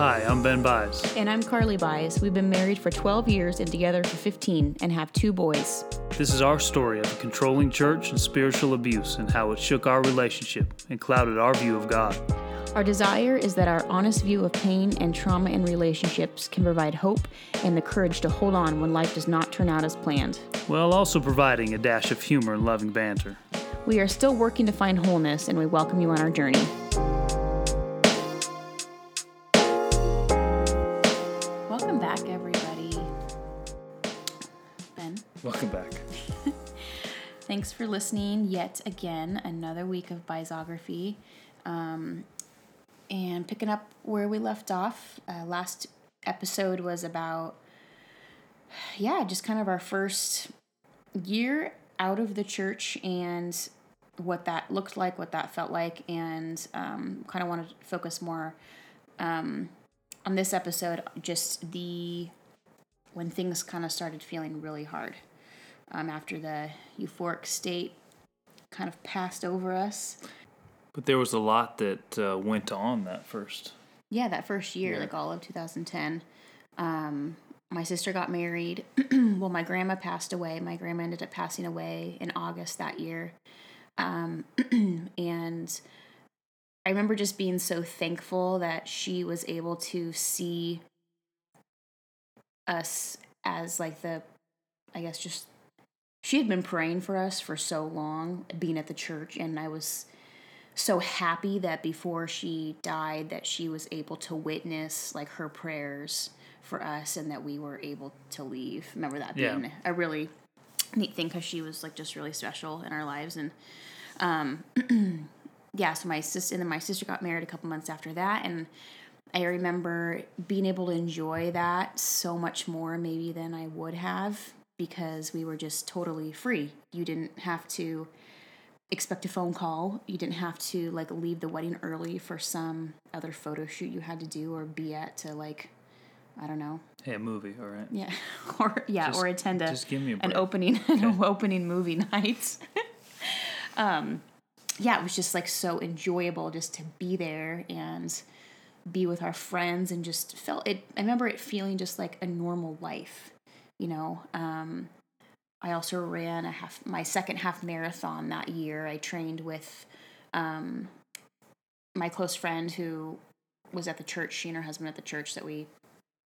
Hi, I'm Ben Bies. And I'm Carly Bies. We've been married for 12 years and together for 15 and have two boys. This is our story of a controlling church and spiritual abuse and how it shook our relationship and clouded our view of God. Our desire is that our honest view of pain and trauma in relationships can provide hope and the courage to hold on when life does not turn out as planned. While also providing a dash of humor and loving banter. We are still working to find wholeness and we welcome you on our journey. Thanks for listening yet again. Another week of Biesography. Um, and picking up where we left off, uh, last episode was about, yeah, just kind of our first year out of the church and what that looked like, what that felt like, and um, kind of wanted to focus more um, on this episode, just the when things kind of started feeling really hard um, after the euphoric state kind of passed over us. But there was a lot that uh, went on that first. Yeah, that first year, Yeah. like all of 2010. Um, my sister got married. well, my grandma passed away. My grandma ended up passing away in August that year. Um, and I remember just being so thankful that she was able to see us as like the, I guess, just she had been praying for us for so long, being at the church, and I was so happy that before she died that she was able to witness like her prayers for us and that we were able to leave remember that Yeah. being a really neat thing because she was like just really special in our lives and um yeah so my sister and then my sister got married a couple months after that and i remember being able to enjoy that so much more maybe than i would have because we were just totally free you didn't have to expect a phone call. You didn't have to like leave the wedding early for some other photo shoot you had to do or be at to like I don't know. Hey, a movie, all right. Yeah. or yeah, Just- or attend a just give me a an opening an opening movie night. um yeah, it was just like so enjoyable just to be there and be with our friends and just felt it I remember it feeling just like a normal life, you know. Um I also ran a half my second half marathon that year. I trained with um, my close friend who was at the church. She and her husband at the church that we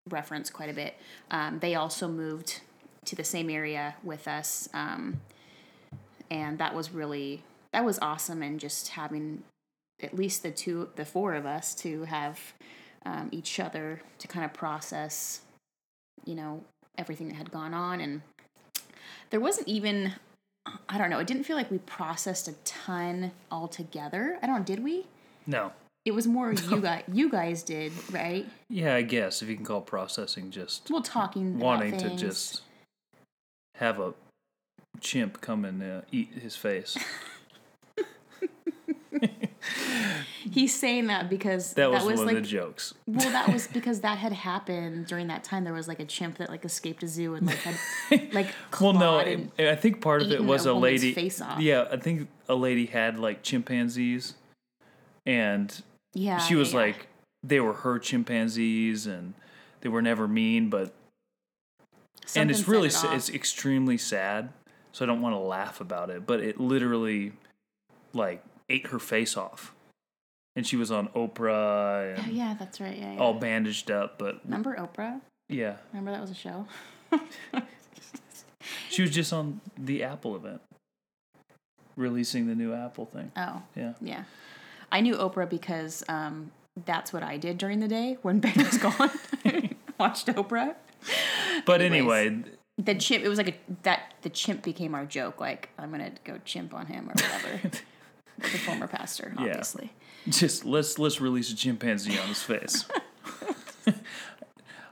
reference quite a bit. Um, they also moved to the same area with us, um, and that was really that was awesome. And just having at least the two, the four of us to have um, each other to kind of process, you know, everything that had gone on and there wasn't even I don't know, it didn't feel like we processed a ton all together. I don't know, did we? No. It was more you guys you guys did, right? Yeah, I guess if you can call processing just Well talking wanting to just have a chimp come and uh, eat his face. He's saying that because That was, one like of the jokes. well, that was because that had happened during that time. There was like a chimp that like escaped a zoo and like had like Well, no, I think part of it was a a lady. face off. Yeah, I think a lady had like chimpanzees, and yeah, she was yeah. like, they were her chimpanzees, and they were never mean, but and it's really it it's extremely sad. So I don't want to laugh about it, but it literally like ate her face off, and she was on Oprah Oh, yeah, that's right. Yeah, yeah. all bandaged up, but Remember Oprah? yeah, Remember that was a show? she was just on the Apple event, releasing the new Apple thing. Oh, Yeah. yeah. I knew Oprah because um, that's what I did during the day when Ben was gone. Watched Oprah. But Anyways. anyway, The chimp. It was like a that the chimp became our joke. Like I'm gonna go chimp on him or whatever. The former pastor, Yeah. obviously. just let's let's release a chimpanzee on his face.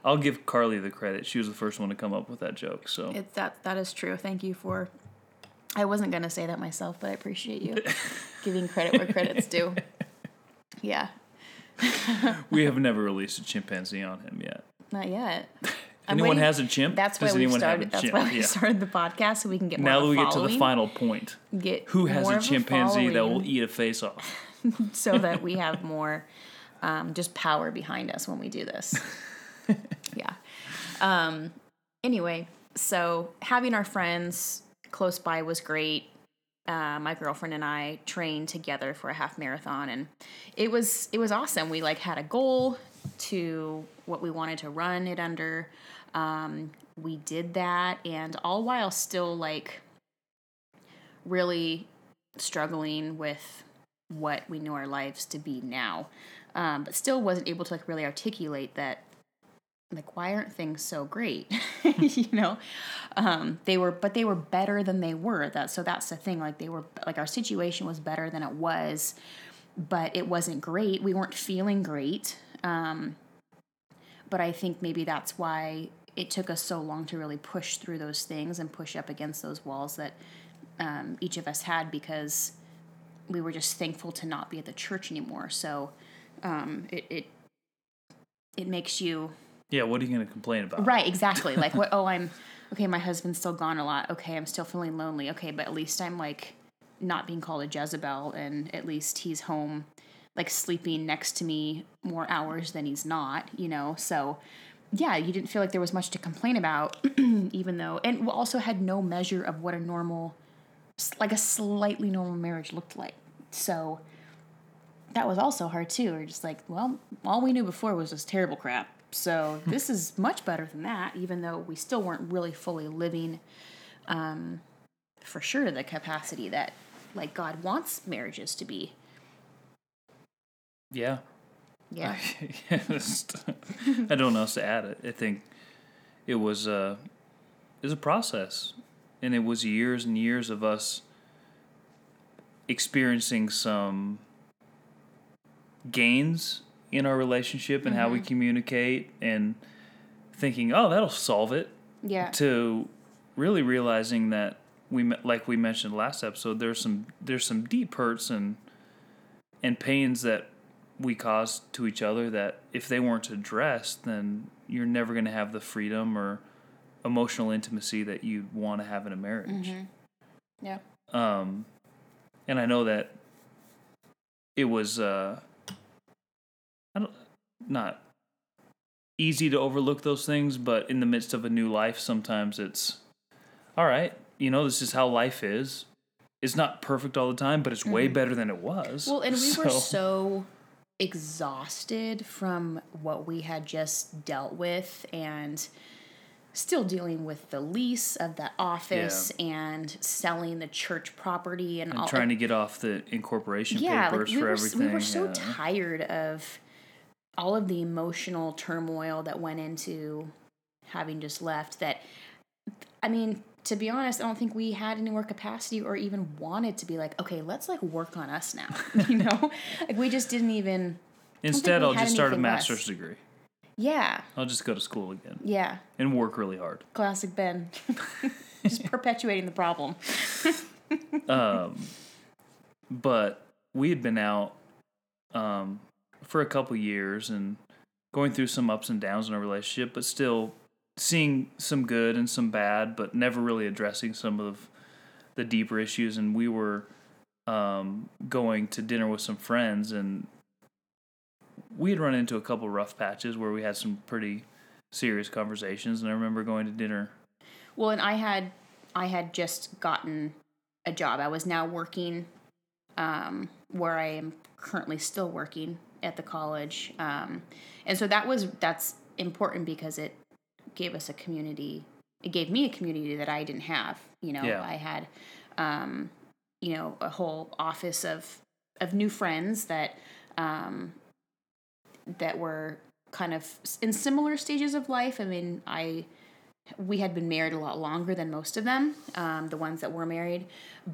I'll give Carly the credit. She was the first one to come up with that joke. So It, that that is true. Thank you for. I wasn't gonna say that myself, but I appreciate you giving credit where credit's due. Yeah, we have never released a chimpanzee on him yet. not yet. Anyone waiting- has a chimp? That's why we started. That's chimp? why we Yeah. started the podcast so we can get more Now of that we get to the final point, Get who has a chimpanzee that will eat a face off? so that we have more um, just power behind us when we do this. yeah. Um, anyway, so having our friends close by was great. Uh, my girlfriend and I trained together for a half marathon, and it was it was awesome. We like had a goal to what we wanted to run it under. Um, we did that, and all while still like really struggling with what we know our lives to be now, um, but still wasn't able to like really articulate that like why aren't things so great? You know? Um, they were but they were better than they were. That so that's the thing like they were like our situation was better than it was but it wasn't great. We weren't feeling great um, but i think maybe that's why it took us so long to really push through those things and push up against those walls that um, each of us had because we were just thankful to not be at the church anymore so um, it, it it makes you Yeah, what are you going to complain about? Right, exactly. Like what oh I'm okay, my husband's still gone a lot. Okay, I'm still feeling lonely. Okay, but at least I'm like not being called a Jezebel and at least he's home like sleeping next to me more hours than he's not, you know. So yeah, you didn't feel like there was much to complain about even though and also had no measure of what a normal like a slightly normal marriage looked like. So that was also hard too. We're just like, well, all we knew before was just terrible crap. So this is much better than that, even though we still weren't really fully living, um, for sure, the capacity that like God wants marriages to be. Yeah. Yeah. I, don't know else to add. It. I think it was uh, it was a process, and it was years and years of us experiencing some gains in our relationship and how we communicate, and thinking, "Oh, that'll solve it." Yeah. To really realizing that we like we mentioned last episode, there's some there's some deep hurts and and pains that we cause to each other that if they weren't addressed, then you're never going to have the freedom or emotional intimacy that you want to have in a marriage. Yeah. Um, and I know that it was uh, I don't not easy to overlook those things, but in the midst of a new life, sometimes it's all right. You know, this is how life is. It's not perfect all the time, but it's way better than it was. Well, and we were so exhausted from what we had just dealt with and still dealing with the lease of that office and selling the church property and, and all trying to get off the incorporation yeah, like papers we for were, everything. we were so yeah. tired of all of the emotional turmoil that went into having just left that I mean, to be honest, I don't think we had any more capacity or even wanted to be like, okay, let's like work on us now. you know? Like we just didn't even Instead, I'll just start a anything less. master's degree. Yeah. I'll just go to school again Yeah. and work really hard. Classic Ben. just perpetuating the problem. Um, but we had been out um, for a couple years and going through some ups and downs in our relationship, but still seeing some good and some bad, but never really addressing some of the deeper issues. And we were um, going to dinner with some friends, and we had run into a couple rough patches where we had some pretty serious conversations. And I remember going to dinner. Well, and I had I had just gotten a job. I was now working um, where I am currently still working at the college, um, and so that was that's important because it gave us a community. It gave me a community that I didn't have. You know, Yeah. I had um, you know a whole office of of new friends that um, that were kind of in similar stages of life. I mean, I we had been married a lot longer than most of them, um, the ones that were married.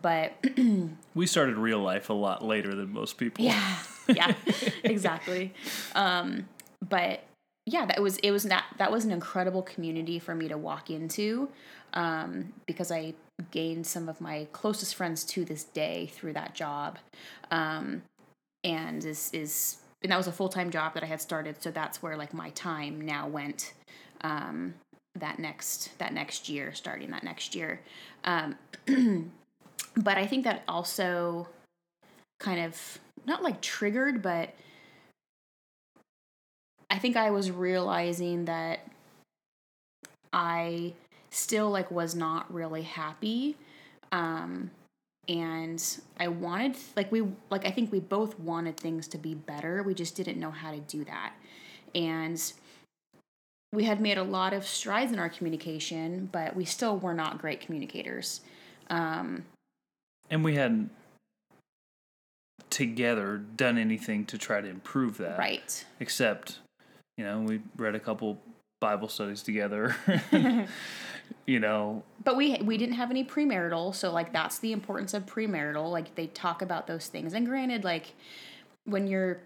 But We started real life a lot later than most people. yeah, yeah, exactly. Um, but yeah, that was it was that that was an incredible community for me to walk into um, because I gained some of my closest friends to this day through that job, um, and is is and that was a full time job that I had started. So that's where like my time now went. Um, that next that next year, starting that next year. Um, but I think that also kind of not like triggered, but I think I was realizing that I still like was not really happy. Um and I wanted like we like I think we both wanted things to be better. We just didn't know how to do that. And we had made a lot of strides in our communication, but we still were not great communicators. Um, and we hadn't together done anything to try to improve that. Right. Except, you know, we read a couple Bible studies together. you know. But we we didn't have any premarital, so like that's the importance of premarital. Like they talk about those things. And granted, like when you're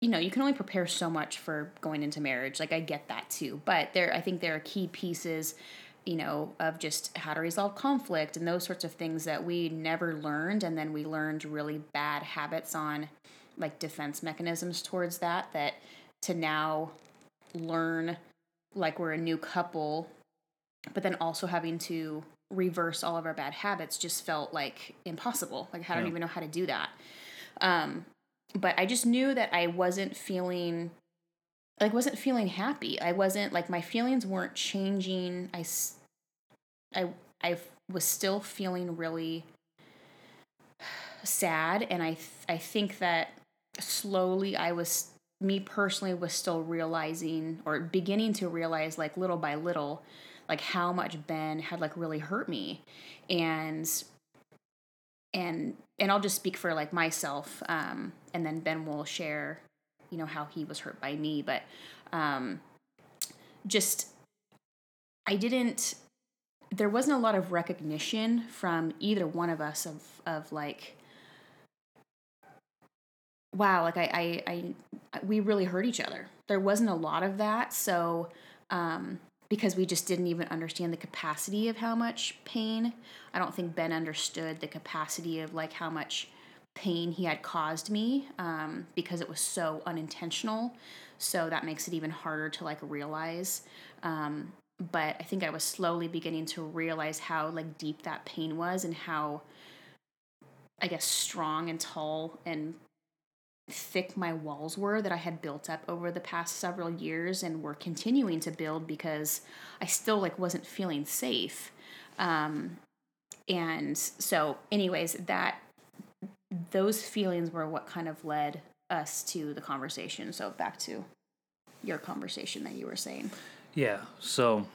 you know, you can only prepare so much for going into marriage. Like I get that too. But there I think there are key pieces, you know, of just how to resolve conflict and those sorts of things that we never learned and then we learned really bad habits on like defense mechanisms towards that that to now learn like we're a new couple but then also having to reverse all of our bad habits just felt like impossible like i don't yeah. even know how to do that um but I just knew that I wasn't feeling like wasn't feeling happy. I wasn't like my feelings weren't changing. I I I was still feeling really sad and I I think that slowly I was me personally was still realizing or beginning to realize like little by little like how much Ben had like really hurt me and and and I'll just speak for like myself, um, and then Ben will share, you know, how he was hurt by me. But um, just I didn't. There wasn't a lot of recognition from either one of us of of like, wow, like I I, I we really hurt each other. There wasn't a lot of that, so um, because we just didn't even understand the capacity of how much pain. I don't think Ben understood the capacity of like how much pain he had caused me um, because it was so unintentional. So that makes it even harder to like realize. Um, but I think I was slowly beginning to realize how like deep that pain was and how I guess strong and tall and thick my walls were that I had built up over the past several years and were continuing to build because I still like wasn't feeling safe. Um, and so anyways, that those feelings were what kind of led us to the conversation. So back to your conversation that you were saying. Yeah. So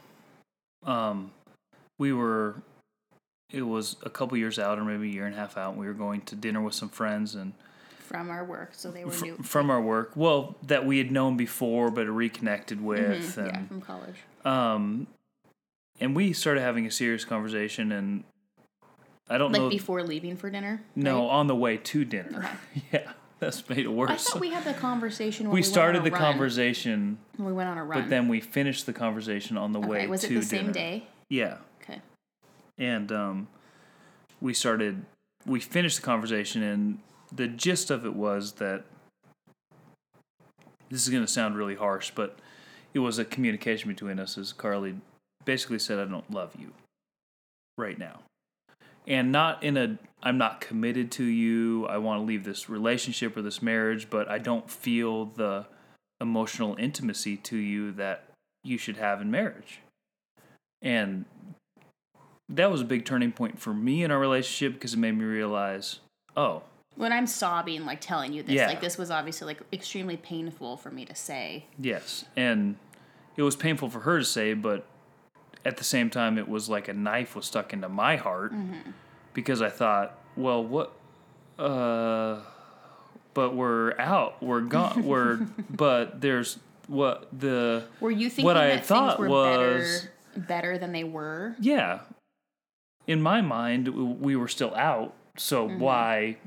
um we were it was a couple years out or maybe a year and a half out and we were going to dinner with some friends and from our work, so they were new. From our work, well, that we had known before but reconnected with. Mm-hmm. And, yeah, from college. Um, and we started having a serious conversation, and I don't like know. Like before leaving for dinner? No, right? on the way to dinner. Okay. yeah. That's made it worse. I thought we had the conversation. we, we started the run. conversation. We went on a run, but then we finished the conversation on the okay. way. Was it the dinner. same day? Yeah. Okay. And um, we started. We finished the conversation, and the gist of it was that this is going to sound really harsh, but it was a communication between us as Carly basically said, I don't love you right now. And not in a, I'm not committed to you. I want to leave this relationship or this marriage, but I don't feel the emotional intimacy to you that you should have in marriage. And that was a big turning point for me in our relationship because it made me realize, oh, when I'm sobbing, like telling you this, yeah. like this was obviously like extremely painful for me to say. Yes, and it was painful for her to say, but at the same time, it was like a knife was stuck into my heart mm-hmm. because I thought, well, what, uh, but we're out, we're gone, we're, but there's what the were you thinking what I that thought things were was better, better than they were? Yeah, in my mind, we were still out, so mm-hmm. why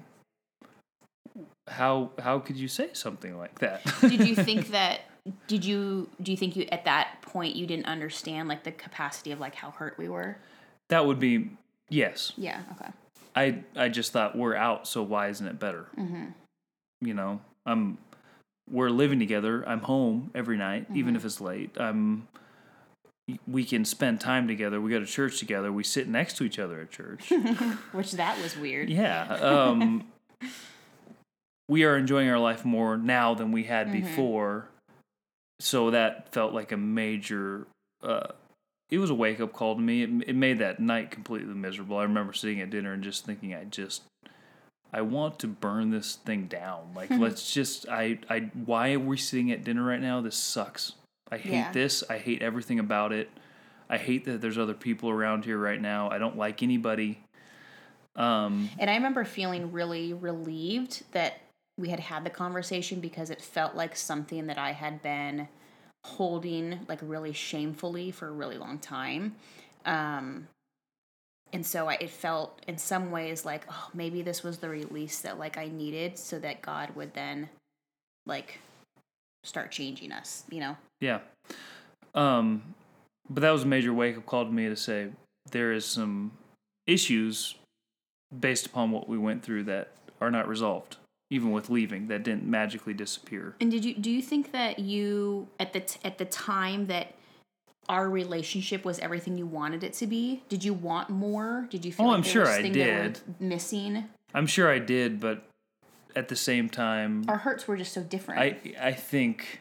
how how could you say something like that? did you think that did you do you think you at that point you didn't understand like the capacity of like how hurt we were? That would be yes. Yeah, okay. I I just thought we're out, so why isn't it better? Mm-hmm. You know, I'm we're living together. I'm home every night, mm-hmm. even if it's late. I'm we can spend time together. We go to church together. We sit next to each other at church. Which that was weird. Yeah. Um, we are enjoying our life more now than we had mm-hmm. before so that felt like a major. Uh, it was a wake up call to me. It, it made that night completely miserable. I remember sitting at dinner and just thinking, I just, I want to burn this thing down. Like, let's just, I, I, why are we sitting at dinner right now? This sucks. I hate Yeah. this. I hate everything about it. I hate that there's other people around here right now. I don't like anybody. Um, And I remember feeling really relieved that we had had the conversation because it felt like something that I had been holding like really shamefully for a really long time. Um, and so I, it felt in some ways like, oh, maybe this was the release that like I needed so that God would then like start changing us, you know? Yeah. Um, but that was a major wake up call to me to say there is some issues based upon what we went through that are not resolved, even with leaving, that didn't magically disappear. And did you do you think that you at the t- at the time that our relationship was everything you wanted it to be? Did you want more? Did you feel Oh, like I'm there sure was I things that were did. missing? I'm sure I did, but at the same time, Our hurts were just so different. I I think,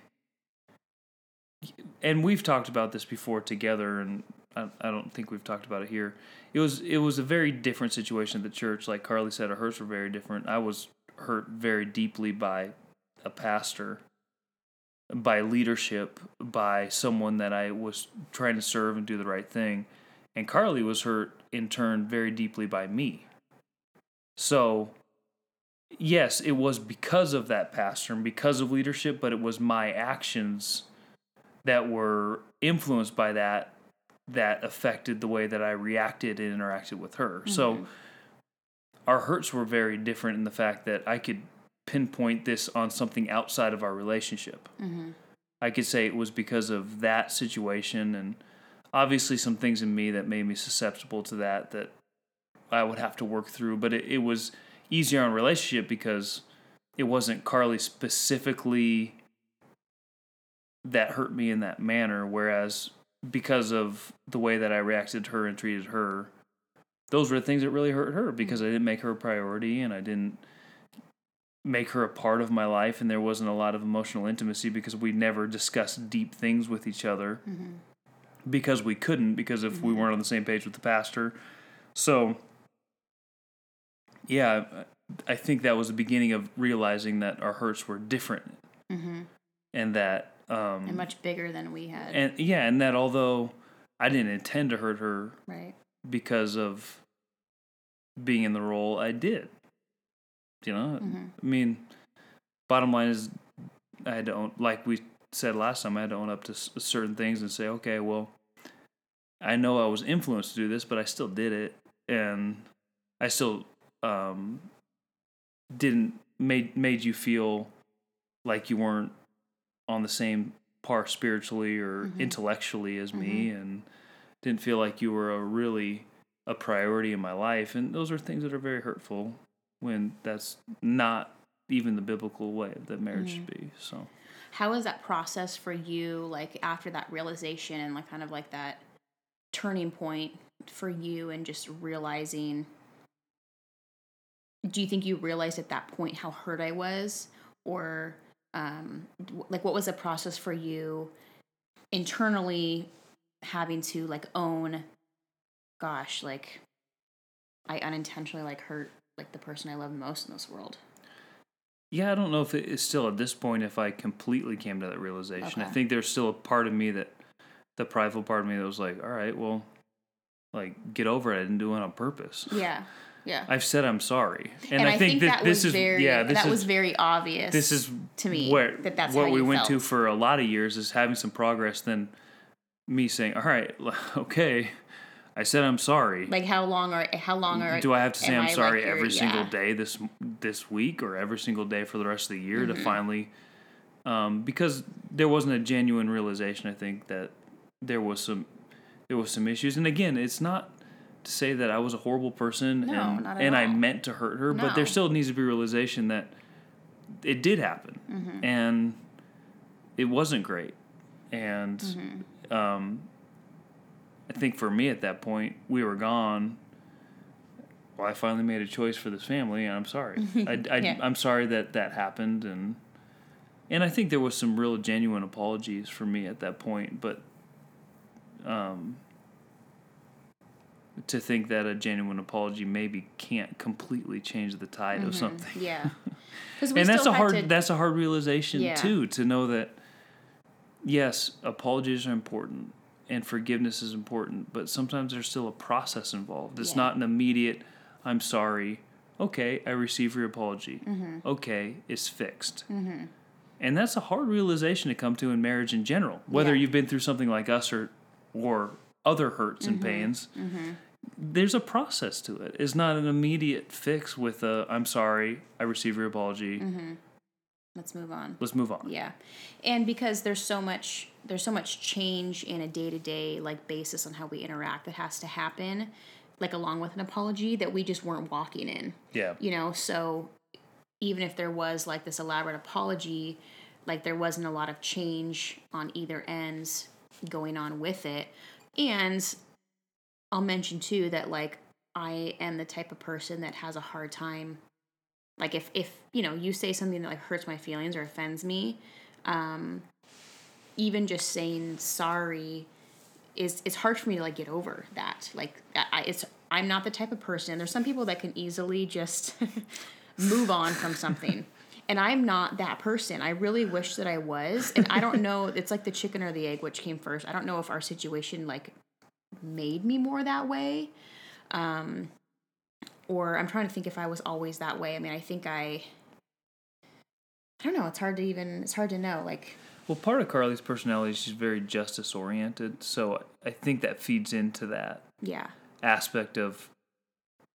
and we've talked about this before together, and I, I don't think we've talked about it here. It was it was a very different situation at the church. Like Carly said, our hurts were very different. I was hurt very deeply by a pastor, by leadership, by someone that I was trying to serve and do the right thing, and Carly was hurt in turn very deeply by me. So yes, it was because of that pastor and because of leadership, but it was my actions that were influenced by that that affected the way that I reacted and interacted with her. So mm-hmm. Our hurts were very different in the fact that I could pinpoint this on something outside of our relationship. Mm-hmm. I could say it was because of that situation and obviously some things in me that made me susceptible to that that I would have to work through, but it, it was easier on relationship because it wasn't Carly specifically that hurt me in that manner, whereas because of the way that I reacted to her and treated her, those were the things that really hurt her mm. because I didn't make her a priority and I didn't make her a part of my life and there wasn't a lot of emotional intimacy because we never discussed deep things with each other mm-hmm. because we couldn't because if we mm-hmm. weren't on the same page with the pastor. So yeah i think that was the beginning of realizing that our hurts were different mm-hmm. and that um and much bigger than we had. and yeah and that although i didn't intend to hurt her right. because of being in the role I did. You know, mm-hmm. I mean, bottom line is, I had to own, like we said last time, I had to own up to s- certain things and say, okay, well, I know I was influenced to do this, but I still did it, and I still um, didn't made made you feel like you weren't on the same par spiritually or mm-hmm. intellectually as me, mm-hmm. and didn't feel like you were a really a priority in my life and those are things that are very hurtful when that's not even the biblical way that marriage should be so How was that process for you, like after that realization and like kind of like that turning point for you and just realizing? Do you think you realized at that point how hurt I was, or um, like what was the process for you internally having to like own? Gosh, like I unintentionally like hurt like the person I love most in this world. yeah i don't know if it is still at this point if i completely came to that realization i think there's still a part of me that the prideful part of me that was like all right well like get over it i didn't do it on purpose Yeah, yeah. i've said i'm sorry and, and, i think, that that this was is very yeah this that is was very obvious. this is to me where that that's what we went to for a lot of years is having some progress than me saying all right okay i said i'm sorry like how long are how long are do i have to say i'm I, sorry like, your- every single yeah. day this this week or every single day for the rest of the year Mm-hmm. to finally um, because there wasn't a genuine realization i think that there was some there was some issues and again it's not to say that i was a horrible person No, and and i meant to hurt her but there still needs to be realization that it did happen Mm-hmm. and it wasn't great and Mm-hmm. um, i think for me at that point we were gone well i finally made a choice for this family and i'm sorry I, I, Yeah. i'm sorry that that happened and and I think there was some real genuine apologies for me at that point, but um, to think that a genuine apology maybe can't completely change the tide of something, Yeah. And that's a hard that's a hard realization Yeah. too to know that yes, apologies are important and forgiveness is important, but sometimes there's still a process involved. It's Yeah. not an immediate "I'm sorry." Okay, I receive your apology. Mm-hmm. Okay, it's fixed. And that's a hard realization to come to in marriage in general. Whether Yeah. you've been through something like us or or other hurts Mm-hmm. and pains, there's a process to it. It's not an immediate fix with a "I'm sorry, I receive your apology. Let's move on. Let's move on." Yeah. And because there's so much there's so much change in a day-to-day like basis on how we interact that has to happen like along with an apology that we just weren't walking in. Yeah. You know, so even if there was like this elaborate apology, like there wasn't a lot of change on either ends going on with it. And I'll mention too that like I am the type of person that has a hard time like if if you know you say something that like hurts my feelings or offends me um even just saying sorry is it's hard for me to like get over that. Like I, it's i'm not the type of person there's some people that can easily just move on from something. And i'm not that person. I really wish that i was. And i don't know it's like the chicken or the egg which came first. I don't know if our situation like made me more that way. Um or i'm trying to think if i was always that way i mean i think i i don't know it's hard to even it's hard to know like Well, part of Carly's personality is she's very justice oriented, so I think that feeds into that yeah aspect of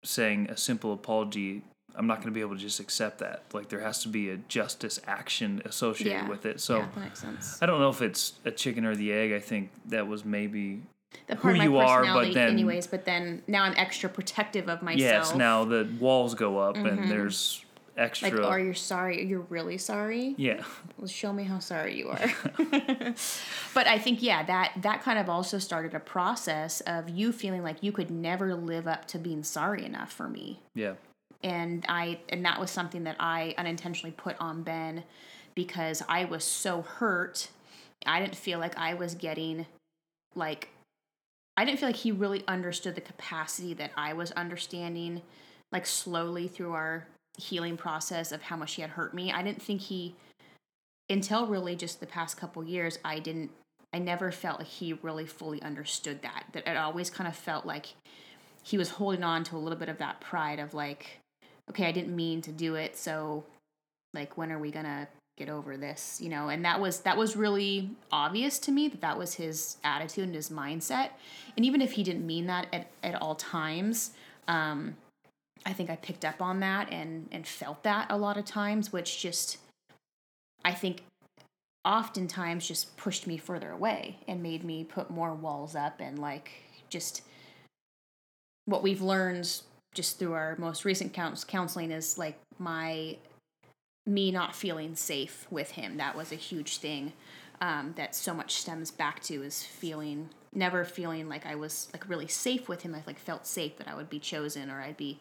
saying a simple apology. I'm not going to be able to just accept that. Like there has to be a justice action associated Yeah. with it. So yeah, that makes sense I don't know if it's a chicken or the egg. I think that was maybe the part who of my you are, but then- anyways but then now i'm extra protective of myself. yes. Now the walls go up and mm-hmm. there's extra. like are you sorry? You're really sorry? Yeah, well, show me how sorry you are. But i think yeah that that kind of also started a process of you feeling like you could never live up to being sorry enough for me. Yeah, and i and that was something that i unintentionally put on ben because i was so hurt. I didn't feel like i was getting like i didn't feel like he really understood the capacity that i was understanding like slowly through our healing process of how much he had hurt me. I didn't think he until really just the past couple years i didn't i never felt like he really fully understood that that it always kind of felt like he was holding on to a little bit of that pride of like okay i didn't mean to do it so like when are we gonna get over this you know and that was that was really obvious to me that that was his attitude and his mindset. And even if he didn't mean that at, at all times um i think i picked up on that and and felt that a lot of times which just i think oftentimes just pushed me further away and made me put more walls up and like just what we've learned just through our most recent couns- counseling is like my me not feeling safe with him. That was a huge thing um, that so much stems back to is feeling never feeling like i was like really safe with him. I like felt safe that i would be chosen or i'd be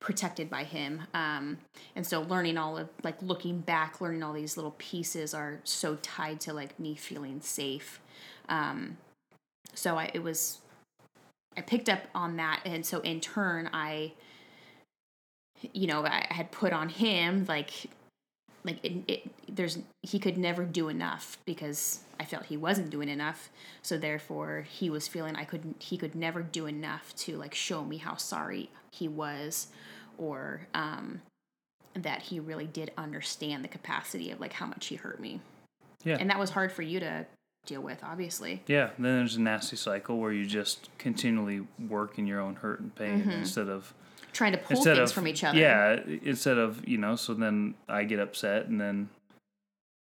protected by him. Um, and so learning all of like looking back learning all these little pieces are so tied to like me feeling safe. Um, so I, it was I picked up on that, and so in turn, I, you know, I had put on him like, like it, it, there's he could never do enough because I felt he wasn't doing enough. So therefore, he was feeling I couldn't, he could never do enough to like show me how sorry he was, or um, that he really did understand the capacity of like how much he hurt me. Yeah. and that was hard for you to deal with, obviously. yeah. Then there's a nasty cycle where you just continually work in your own hurt and pain Mm-hmm. instead of Trying to pull instead things of from each other. Yeah, instead of you know, so then I get upset and then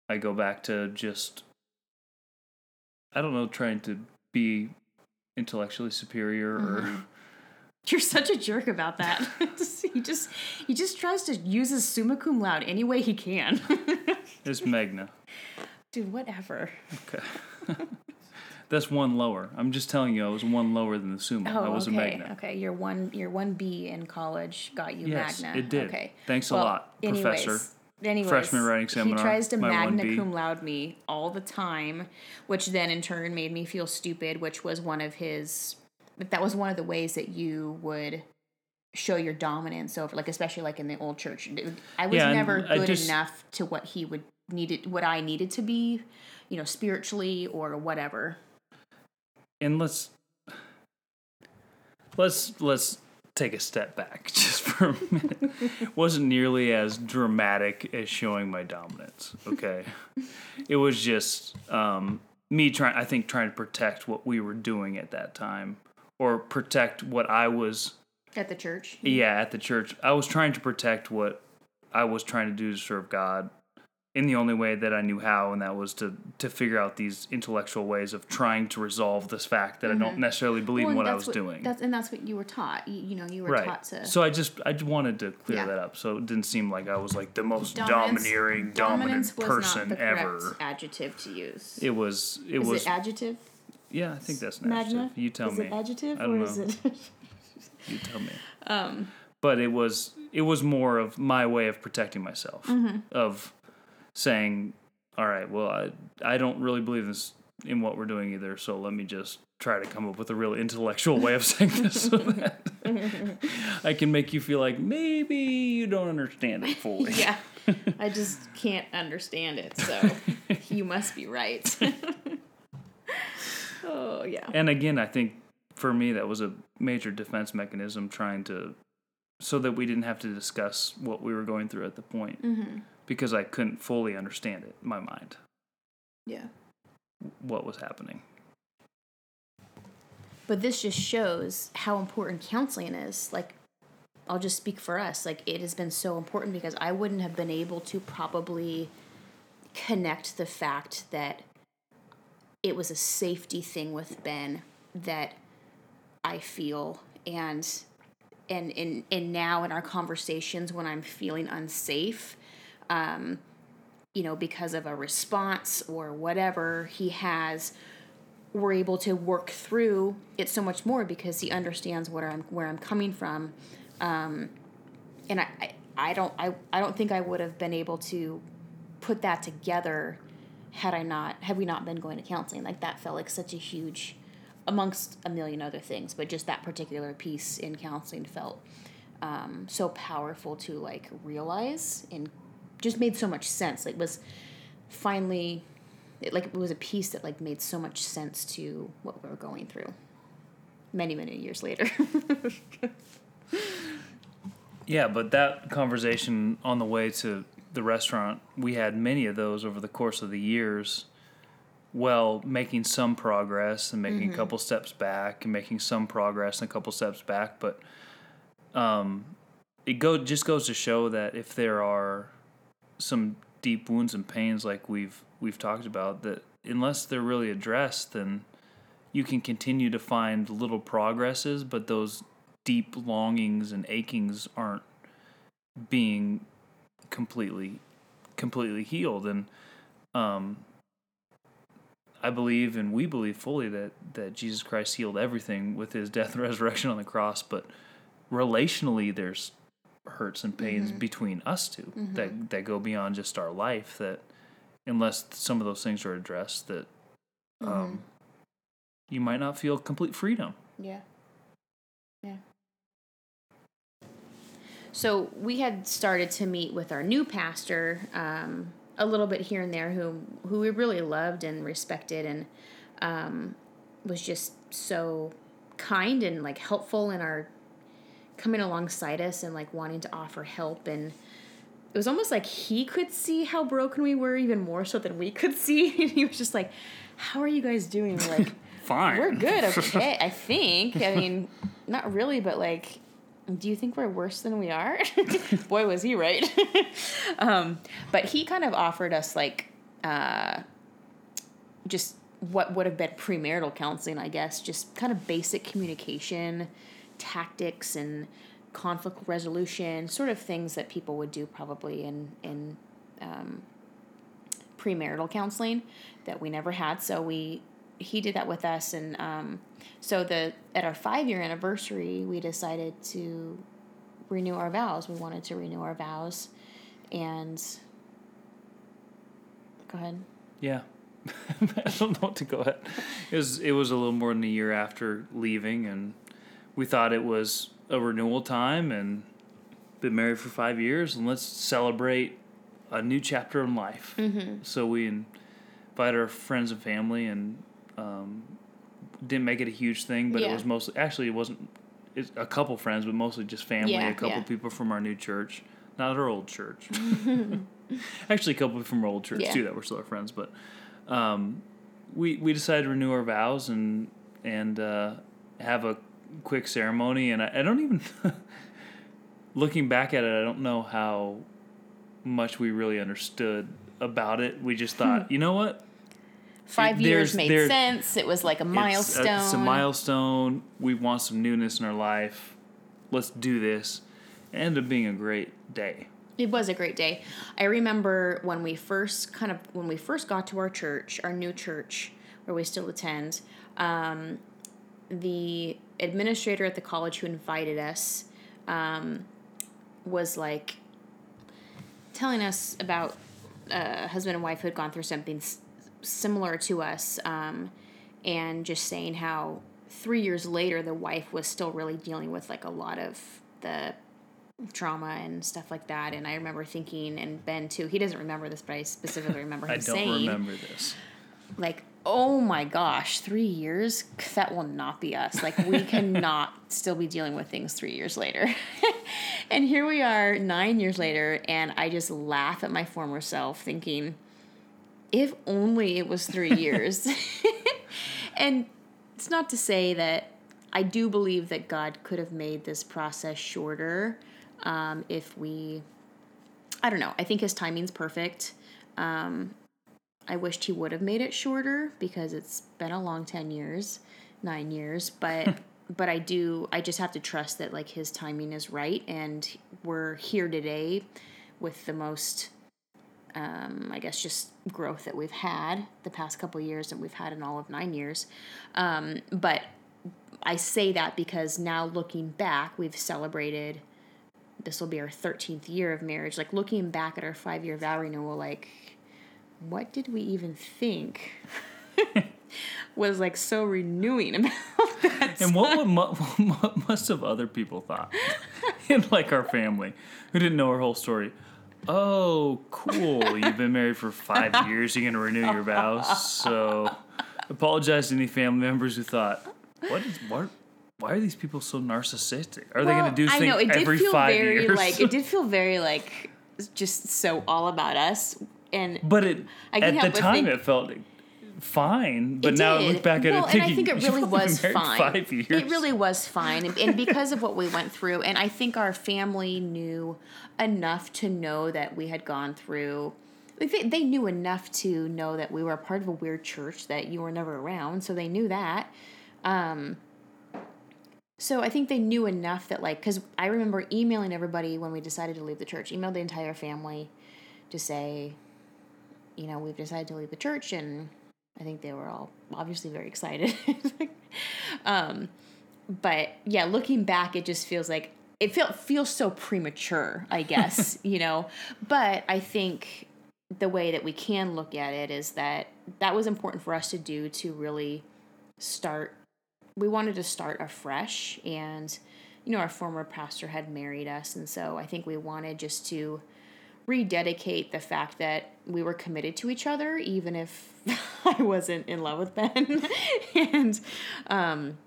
I go back to just I don't know, trying to be intellectually superior Mm-hmm. or You're such a jerk about that. he just he just tries to use his summa cum laude any way he can. it's Magna. Dude, whatever. Okay. That's one lower. I'm just telling you, I was one lower than the Summa. I Oh, was okay. a Magna. Okay, your one your one B in college got you Yes, Magna. it did. Okay. Thanks a lot, anyways, Professor. anyways, Freshman writing seminar, He tries to magna 1B. cum laude me all the time, which then in turn made me feel stupid. Which was one of his. That was one of the ways that you would show your dominance over, like especially like in the old church. I was Yeah, never good just- enough to what he would needed, what I needed to be, you know, spiritually or whatever. And let's let's let's take a step back just for a minute. It wasn't nearly as dramatic as showing my dominance. Okay, it was just um, me trying. I think trying to protect what we were doing at that time, or protect what I was. At the church, Yeah, at the church, I was trying to protect what I was trying to do to serve God in the only way that I knew how, and that was to to figure out these intellectual ways of trying to resolve this fact that I don't necessarily believe in Mm-hmm. What I was doing. That's and that's what you were taught. You, you know, you were right. taught to. So I just I just wanted to clear Yeah. that up, so it didn't seem like I was like the most Dominance- domineering, dominant person ever. adjective to use. It was it is was it adjective? yeah, I think that's an Magna? adjective. You tell is me. it adjective I don't or is know. it? You tell me. um, but it was it was more of my way of protecting myself Mm-hmm. of saying all right well I, I don't really believe this in what we're doing either so let me just try to come up with a real intellectual way of saying this so that i can make you feel like maybe you don't understand it fully yeah, I just can't understand it. So you must be right. oh yeah. and again i think for me that was a major defense mechanism trying to so that we didn't have to discuss what we were going through at the point Mm-hmm. Because i couldn't fully understand it in my mind Yeah. what was happening But this just shows how important counseling is. Like, I'll just speak for us. Like, it has been so important because I wouldn't have been able to probably connect the fact that it was a safety thing with Ben that I feel and and and and now in our conversations when I'm feeling unsafe, um, you know, because of a response or whatever he has, we're able to work through it so much more because he understands where I'm where I'm coming from, um, and I, I I don't I, I don't think I would have been able to put that together had I not had we not been going to counseling. Like that felt like such a huge amongst a million other things but just that particular piece in counseling felt um, so powerful to like realize and just made so much sense like was finally it, like it was a piece that like made so much sense to what we were going through many many years later Yeah, but that conversation on the way to the restaurant, we had many of those over the course of the years. Well, making some progress and making a couple steps back, and making some progress and a couple steps back, but um, it go just goes to show that if there are some deep wounds and pains like we've we've talked about, that unless they're really addressed, then you can continue to find little progresses, but those deep longings and achings aren't being completely completely healed. And um I believe and we believe fully that that Jesus Christ healed everything with his death and resurrection on the cross but relationally there's hurts and pains between us 2 that that go beyond just our life that unless some of those things are addressed that um you might not feel complete freedom Yeah. Yeah. So we had started to meet with our new pastor um, a little bit here and there, who who we really loved and respected, and um, was just so kind and like helpful in our coming alongside us and like wanting to offer help and it was almost like he could see how broken we were even more so than we could see and he was just like how are you guys doing We're like fine we're good, okay. I think. I mean, not really, but like, do you think we're worse than we are? Boy, was he right. um, but he kind of offered us like, uh, just what would have been premarital counseling, I guess, just kind of basic communication tactics and conflict resolution, sort of things that people would do probably in in um, premarital counseling that we never had. So we he did that with us, and um, so the at our five year anniversary, we decided to renew our vows. We wanted to renew our vows, and Go ahead. Yeah. I don't know what to go at. It was it was a little more than a year after leaving, and we thought it was a renewal time, and been married for five years, and let's celebrate a new chapter in life. Mm-hmm. So we invited our friends and family, and um, didn't make it a huge thing, but it was mostly actually it wasn't it's a couple friends, but mostly just family. Yeah, a couple yeah. people from our new church, not our old church. actually, a couple from our old church Yeah. too that were still our friends, but um, we we decided to renew our vows and and uh, have a quick ceremony. And I, I don't even looking back at it, I don't know how much we really understood about it. We just thought, you know what, Five There's- years made there- sense. It was like a milestone. It's a, it's a milestone. We want some newness in our life. Let's do this. It ended up being a great day. It was a great day. I remember when we first kind of when we first got to our church, our new church where we still attend. Um, the administrator at the college who invited us um, was like telling us about a husband and wife who had gone through something s- similar to us, um, and just saying how three years later the wife was still really dealing with like a lot of the trauma and stuff like that. And I remember thinking, and Ben too, he doesn't remember this, but I specifically remember him I don't saying, remember this. like, oh my gosh, three years? That will not be us. Like, we cannot still be dealing with things three years later. and here we are, nine years later, and I just laugh at my former self, thinking, if only it was three years. and it's not to say that I do believe that God could have made this process shorter um, if we, I don't know, I think his timing's perfect. Um, I wished he would have made it shorter because it's been a long 10 years, nine years, but. But I do. I just have to trust that like his timing is right, and we're here today with the most um, I guess just growth that we've had the past couple of years that we've had in all of nine years. Um, but I say that because now looking back, we've celebrated. This will be our 13th year of marriage. Like looking back at our five year vow renewal, like, what did we even think was like so renewing about that? And what, would, mu- what must have other people thought in like our family who didn't know our whole story? Oh, cool! You've been married for five years. You're gonna renew your vows. So, apologize to any family members who thought, "What is what? Why are these people so narcissistic? Are they gonna do I things know it did every feel five very years?" like it did feel very like just so all about us and But it I at the time it felt fine. But It now I did. look back at well, it thinking, and I think it really was fine. Five years. It really was fine, and, and because of what we went through, and I think our family knew enough to know that we had gone through. They, they knew enough to know that we were a part of a weird church that you were never around, so they knew that. Um, so I think they knew enough that like, because I remember emailing everybody when we decided to leave the church, emailed the entire family to say, you know, we've decided to leave the church, and I think they were all obviously very excited. um, but yeah, looking back, it just feels like it feel, feels so premature, I guess, you know. But I think the way that we can look at it is that that was important for us to do to really start. We wanted to start afresh, and you know, our former pastor had married us, and so I think we wanted just to rededicate the fact that we were committed to each other, even if I wasn't in love with Ben. and um,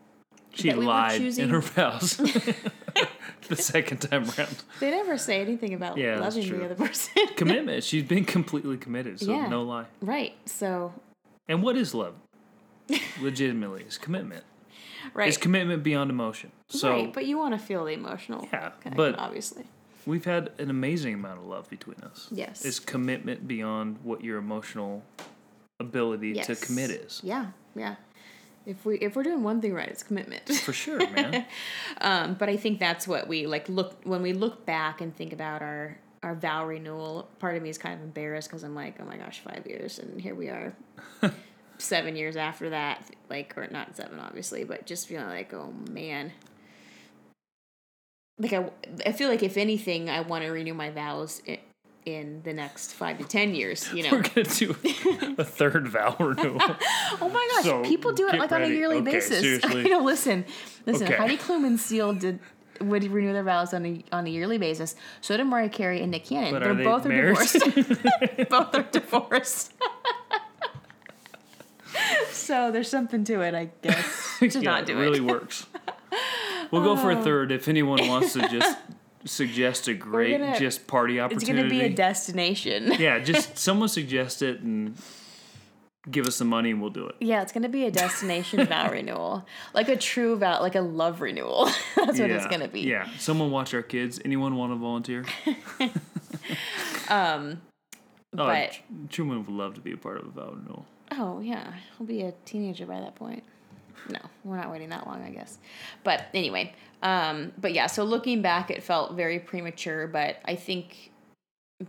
She we lied choosing- in her vows the second time around. they never say anything about Yeah, loving the other person. Commitment. She's been completely committed, so Yeah. no lie. right. So, And what is love? Legitimately, is commitment. right. It's commitment beyond emotion. So right. But you want to feel the emotional Yeah, connection, but- obviously. We've had an amazing amount of love between us. Yes. It's commitment beyond what your emotional ability to commit is. Yeah. Yeah. If we if we're doing one thing right, it's commitment. For sure, man. Um, but I think that's what we like look when we look back and think about our our vow renewal. Part of me is kind of embarrassed because I'm like, oh my gosh, five years, and here we are, seven years after that. Like, or not seven, obviously, but just feeling like, oh man. Like I, I feel like if anything, I want to renew my vows. In the next five to ten years. You know. We're gonna do a third vow renewal. Oh my gosh, So, people do it like on a yearly Okay, basis. seriously. I know. Listen, listen. Okay. Heidi Klum and Seal did would renew their vows on a on a yearly basis. So did Mariah Carey and Nick Cannon. But They're are they both are divorced. both are divorced. so there's something to it, I guess, to yeah, not do it really it. works. We'll go for a third if anyone wants to just suggest a great gonna- just party opportunity. It's gonna be a destination. yeah, just someone suggest it and give us the money and we'll do it. Yeah, it's gonna be a destination vow renewal, like a true vow, like a love renewal. That's what it's gonna be. Yeah. Someone watch our kids. Anyone want to volunteer? Um, Oh, but Truman would love to be a part of a vow renewal. oh yeah, he'll be a teenager by that point. No, we're not waiting that long, I guess. But anyway, um, but yeah. So looking back, it felt very premature, but I think.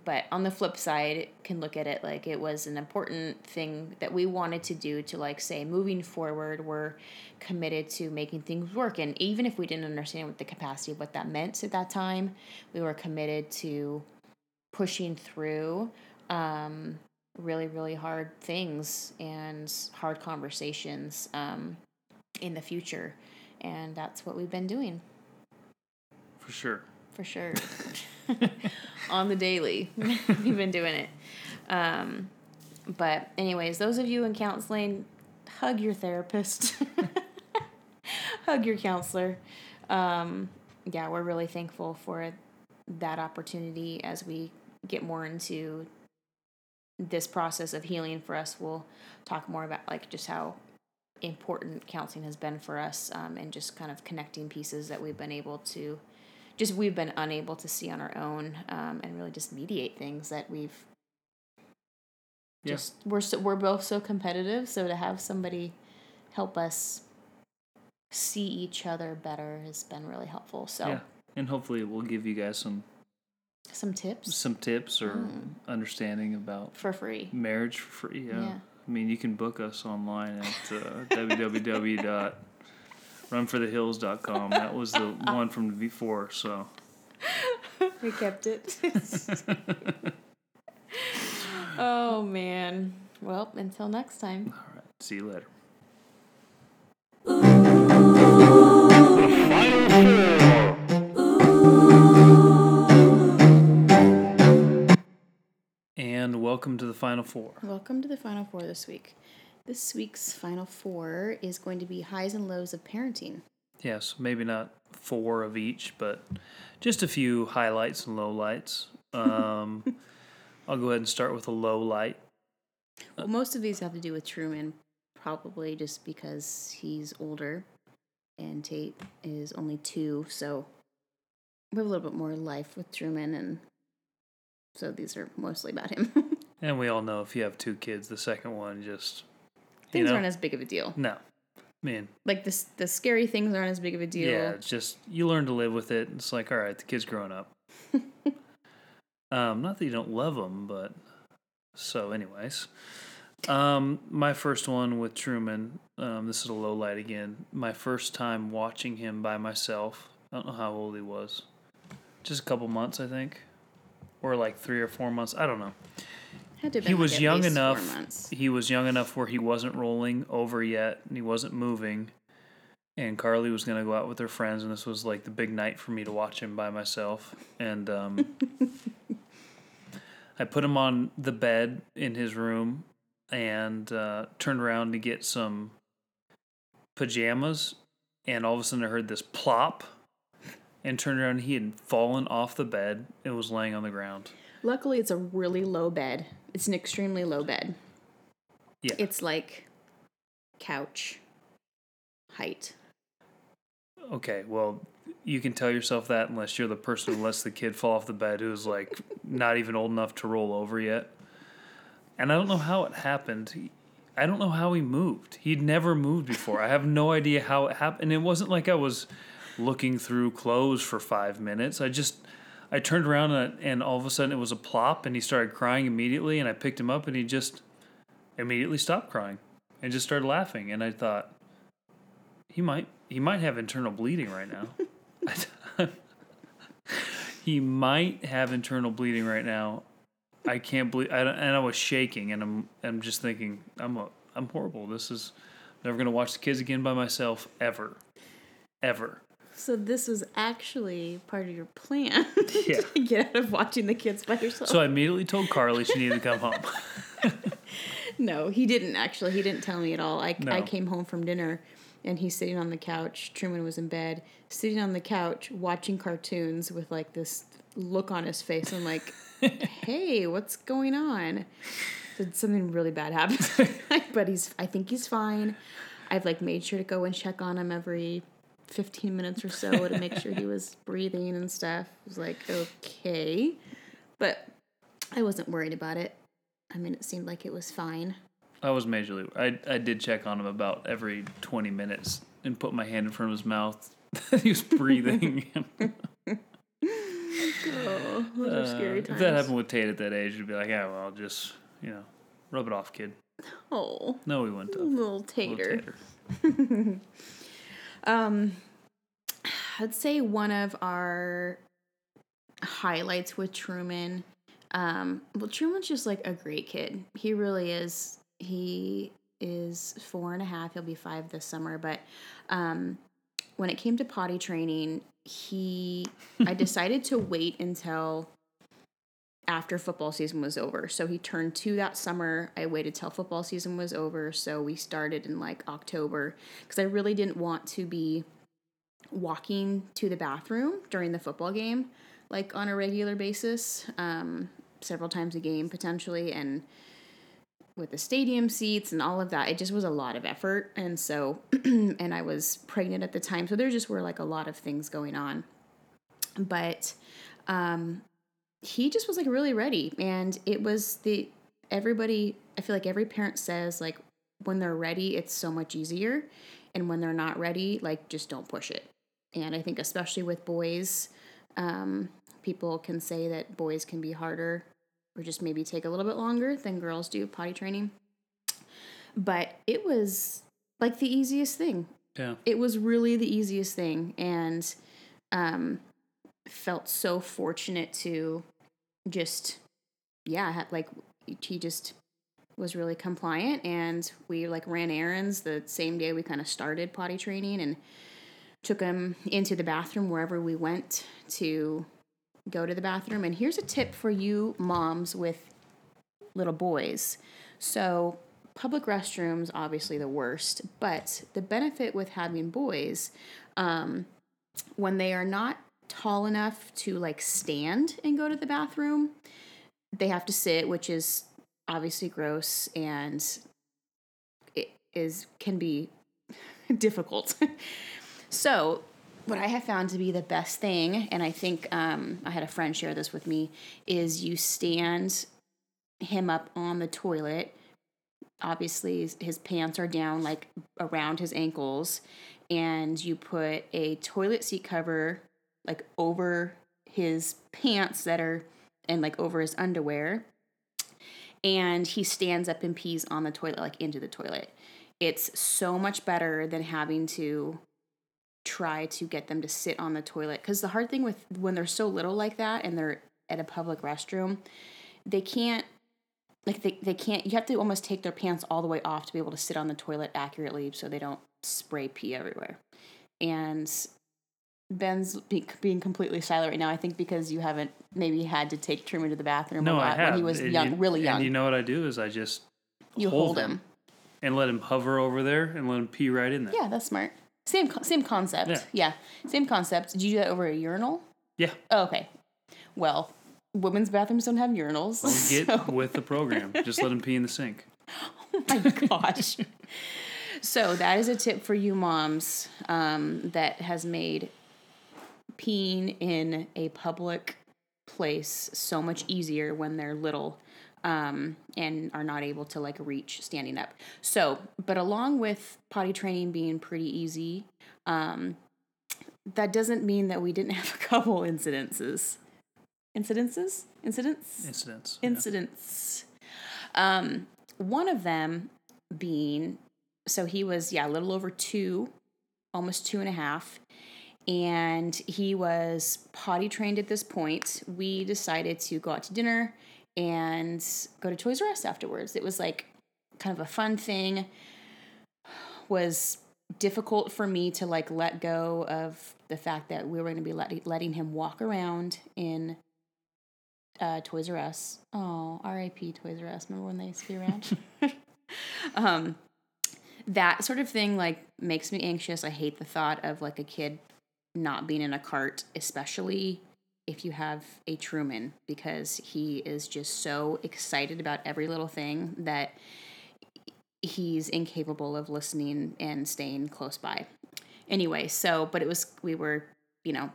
But on the flip side, can look at it like it was an important thing that we wanted to do to like say moving forward, we're committed to making things work. And even if we didn't understand what the capacity of what that meant at that time, we were committed to pushing through um, really, really hard things and hard conversations um, in the future. And that's what we've been doing For sure. for sure. On the daily, we've been doing it. Um, but, anyways, those of you in counseling, hug your therapist, hug your counselor. Um, yeah, we're really thankful for that opportunity as we get more into this process of healing for us. We'll talk more about like just how important counseling has been for us um, and just kind of connecting pieces that we've been able to just we've been unable to see on our own um, and really just mediate things that we've Yeah. just we're so, we're both so competitive so to have somebody help us see each other better has been really helpful so Yeah. And hopefully we'll give you guys some some tips some tips or Mm. understanding about for free marriage for free. Yeah. Yeah. I mean, you can book us online at uh, www.runforthehills.com. That was the one from before, so. we kept it oh man well until next time All right. See you later. Welcome to the Final Four. Welcome to the Final Four this week. This week's Final Four is going to be highs and lows of parenting. Yes, maybe not four of each, but just a few highlights and lowlights. Um, I'll go ahead and start with a low light. Well, most of these have to do with Truman, probably just because he's older and Tate is only two, so we have a little bit more life with Truman, and so these are mostly about him. And we all know if you have two kids, the second one just. You things know, aren't as big of a deal. No. Man, Like this, the scary things aren't as big of a deal. yeah, it's just you learn to live with it. It's like, all right, the kid's growing up. um, not that you don't love them, but so, anyways, um, my first one with Truman. Um, this is a low light again. My first time watching him by myself. I don't know how old he was. Just a couple months, I think, or like three or four months. I don't know. Had to have he been, like, was at young enough. He was young enough where he wasn't rolling over yet, and he wasn't moving. And Carly was gonna go out with her friends, and this was like the big night for me to watch him by myself. And um, I put him on the bed in his room, and uh, turned around to get some pajamas, and all of a sudden I heard this plop, and turned around. And he had fallen off the bed and was laying on the ground. Luckily, it's a really low bed. It's an extremely low bed. Yeah. It's like couch height. Okay, well, you can tell yourself that unless you're the person who lets the kid fall off the bed who's like not even old enough to roll over yet. And I don't know how it happened. I don't know how he moved. He'd never moved before. I have no idea how it happened. And it wasn't like I was looking through clothes for five minutes. I just, I turned around and, and all of a sudden it was a plop and he started crying immediately. And I picked him up and he just immediately stopped crying and just started laughing. And I thought, he might he might have internal bleeding right now. he might have internal bleeding right now. I can't believe. I, and I was shaking, and I'm I'm just thinking I'm a I'm horrible. This is never gonna watch the kids again by myself ever, ever. So this was actually part of your plan Yeah. to get out of watching the kids by yourself. So I immediately told Carly she needed to come home. no, he didn't actually. He didn't tell me at all. I, I came home from dinner and he's sitting on the couch. Truman was in bed, sitting on the couch watching cartoons with like this look on his face. I'm like, hey, what's going on? Did something really bad happen? but he's, I think he's fine. I've like made sure to go and check on him every 15 minutes or so to make sure he was breathing and stuff. I was like, okay. But I wasn't worried about it. I mean, it seemed like it was fine. I was majorly. I I did check on him about every twenty minutes and put my hand in front of his mouth. he was breathing. Oh, those are Uh, scary if that happened with Tate at that age, you'd be like, yeah, well, just you know, rub it off, kid. Oh, No, we went to little little tater. Um, I'd say one of our highlights with Truman. Um, well, Truman's just like a great kid. He really is. He is four and a half. He'll be five this summer. But um, when it came to potty training, he I decided to wait until after football season was over. So he turned two that summer. I waited till football season was over. So we started in like October because I really didn't want to be walking to the bathroom during the football game, like on a regular basis, um, several times a game potentially. And with the stadium seats and all of that, it just was a lot of effort. And so, and I was pregnant at the time. So there just were like a lot of things going on. But, um, he just was like really ready and it was the everybody i feel like every parent says like when they're ready it's so much easier and when they're not ready like just don't push it. And i think especially with boys um, people can say that boys can be harder or just maybe take a little bit longer than girls do potty training. But it was like the easiest thing. Yeah. it was really the easiest thing and um felt so fortunate to just yeah like he just was really compliant and we like ran errands the same day we kind of started potty training and took him into the bathroom wherever we went to go to the bathroom. And here's a tip for you moms with little boys. So public restrooms obviously the worst but the benefit with having boys um, when they are not tall enough to like stand and go to the bathroom. They have to sit which is obviously gross and it is can be difficult. So what i have found to be the best thing and i think um, i had a friend share this with me is you stand him up on the toilet. Obviously his- pants are down like around his ankles and you put a toilet seat cover like over his pants that are and like over his underwear. And he stands up and pees on the toilet like into the toilet. It's so much better than having to try to get them to sit on the toilet. Because the hard thing with when they're so little like that and they're at a public restroom they can't like they, they can't you have to almost take their pants all the way off to be able to sit on the toilet accurately so they don't spray pee everywhere. And ben's be, being completely silent right now i think because you haven't maybe had to take truman to the bathroom a No, I have. when he was And young you- really young And you know what I do is I just you hold him. and let him hover over there and let him pee right in there. yeah that's smart same same concept Yeah. yeah same concept did you do that over a urinal Yeah. oh, okay well women's bathrooms don't have urinals Get so- with the program. Just let him pee in the sink. Oh my gosh. so that is a tip for you moms um, that has made peeing in a public place so much easier when they're little um, and are not able to like reach standing up. So, but along with potty training being pretty easy, um, that doesn't mean that we didn't have a couple incidences. Incidences? Incidents? Incidents. yeah. incidents. Um, one of them being so he was yeah a little over two, almost two and a half, and he was potty trained at this point. We decided to go out to dinner, and go to Toys R Us afterwards. It was like kind of a fun thing. Was difficult for me to like let go of the fact that we were going to be letting letting him walk around in uh, Toys R Us. Oh, R.I.P. Toys R Us. Remember when they used to be around? um, that sort of thing like makes me anxious. I hate the thought of like a kid not being in a cart, especially if you have a Truman, because he is just so excited about every little thing that he's incapable of listening and staying close by. Anyway, so but it was we were, you know,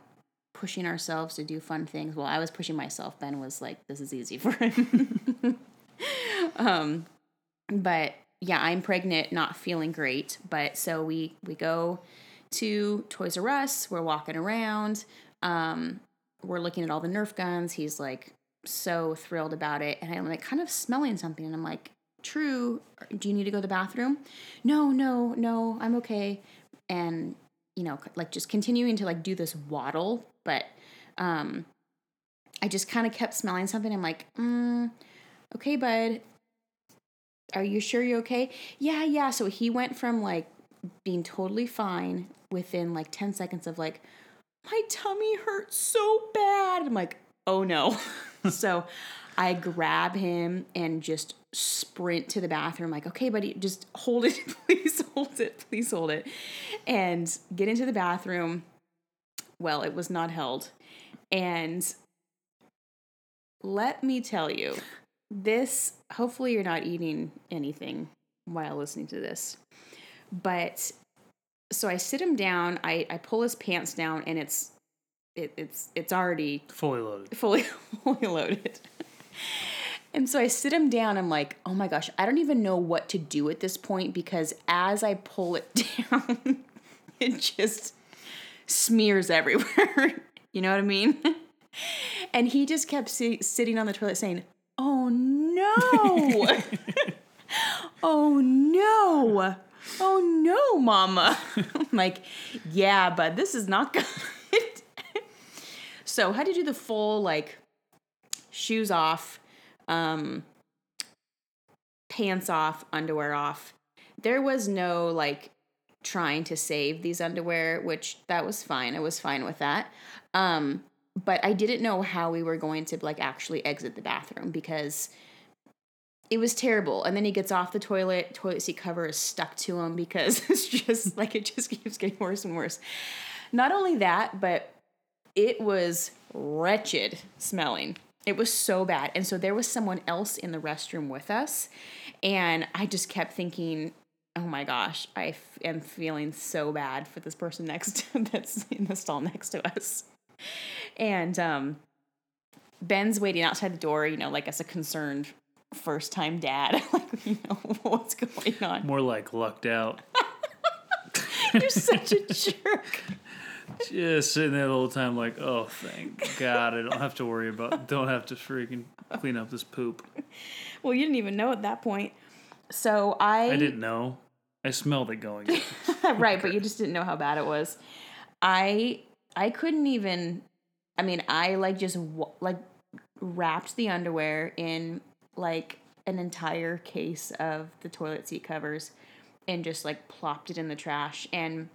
pushing ourselves to do fun things. Well, I was pushing myself. Ben was like, "This is easy for him." um, but yeah, I'm pregnant, not feeling great. But so we we go to Toys R Us. We're walking around. Um, we're looking at all the Nerf guns. He's like so thrilled about it, and I'm like kind of smelling something, and I'm like, "True, do you need to go to the bathroom?" No, no, no, I'm okay. And you know, like just continuing to like do this waddle, but um, I just kind of kept smelling something. I'm like, mm, okay, bud, are you sure you're okay? Yeah, yeah. So he went from like being totally fine within like 10 seconds of like, my tummy hurts so bad. I'm like, oh no. so I grab him and just sprint to the bathroom, like, okay, buddy, just hold it, please hold it, please hold it. And get into the bathroom. Well, it was not held. And let me tell you, this, hopefully, you're not eating anything while listening to this. But so I sit him down, I, I pull his pants down, and it's it, it's it's already fully loaded. Fully fully loaded. And so I sit him down. I'm like, oh my gosh, I don't even know what to do at this point because as I pull it down, it just smears everywhere. you know what I mean? And he just kept si- sitting on the toilet saying, oh no. oh no. Oh no, mama. I'm like, yeah, but this is not good. so, how had to do the full like shoes off, um, pants off, underwear off. There was no like trying to save these underwear, which that was fine. I was fine with that. Um, but I didn't know how we were going to like actually exit the bathroom because it was terrible. And then he gets off the toilet, toilet seat cover is stuck to him because it's just like it just keeps getting worse and worse. Not only that, but it was wretched smelling. It was so bad. And so there was someone else in the restroom with us. And I just kept thinking, oh my gosh, I f- am feeling so bad for this person next to, that's in the stall next to us. And um, Ben's waiting outside the door, you know, like as a concerned first time dad. like, you know, what's going on? More like lucked out. You're such a jerk. Just sitting there the whole time, like, oh, thank God, I don't have to worry about, don't have to freaking clean up this poop. Well, you didn't even know at that point. So I. I didn't know. I smelled it going. right, but you just didn't know how bad it was. I I couldn't even. I mean, I like just like wrapped the underwear in like an entire case of the toilet seat covers and just like plopped it in the trash and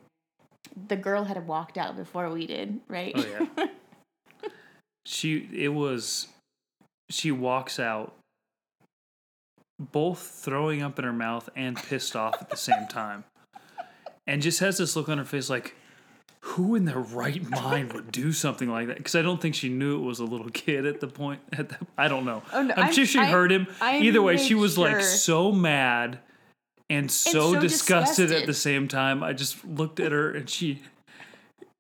the girl had walked out before we did, right? Oh yeah. she it was she walks out both throwing up in her mouth and pissed off at the same time. And just has this look on her face like who in their right mind would do something like that? Because I don't think she knew it was a little kid at the point. At the, I don't know. Oh, no, I'm, I'm, sure she I, heard him. I Either way, she was sure. like so mad and so, so disgusted, disgusted, at the same time. I just looked at her and she.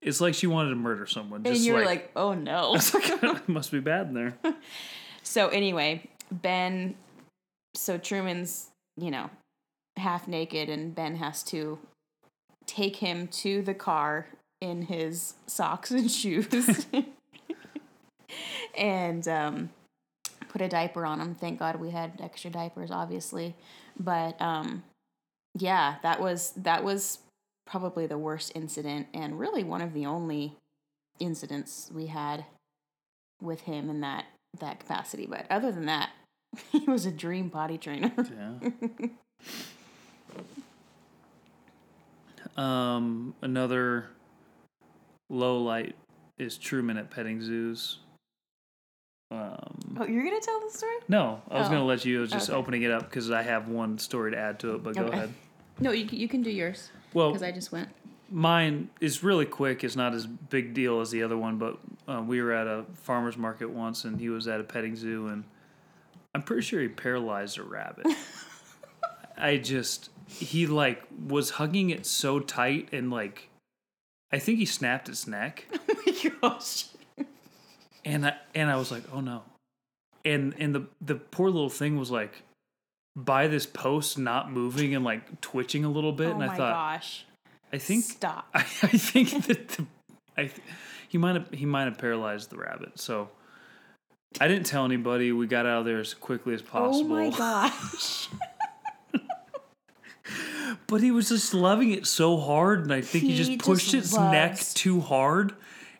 It's like she wanted to murder someone. Just and you're like, like oh no. it must be bad in there. So anyway, Ben. So Truman's, you know, half naked, and Ben has to take him to the car in his socks and shoes and um, put a diaper on him. Thank God we had extra diapers, obviously. But um, yeah, that was that was probably the worst incident and really one of the only incidents we had with him in that that capacity. But other than that, he was a dream potty trainer. Yeah. um, another low light is Truman at petting zoos. Um, oh, you're gonna tell the story? no, I was Oh. gonna let you. I was just Okay. opening it up because I have one story to add to it. But go Okay. ahead. No, you you can do yours Well, because I just went. Mine is really quick. It's not as big deal as the other one, but uh, we were at a farmer's market once, and he was at a petting zoo, and I'm pretty sure he paralyzed a rabbit. I just he like was hugging it so tight, and like I think he snapped its neck, Oh my gosh. and I and I was like, oh no, and and the the poor little thing was like by this post not moving and like twitching a little bit, Oh and my I thought gosh. I think Stop. I, I think that the, I he might have he might have paralyzed the rabbit. So I didn't tell anybody. We got out of there as quickly as possible. Oh my gosh. But he was just loving it so hard, and I think he, He just just pushed its neck too hard,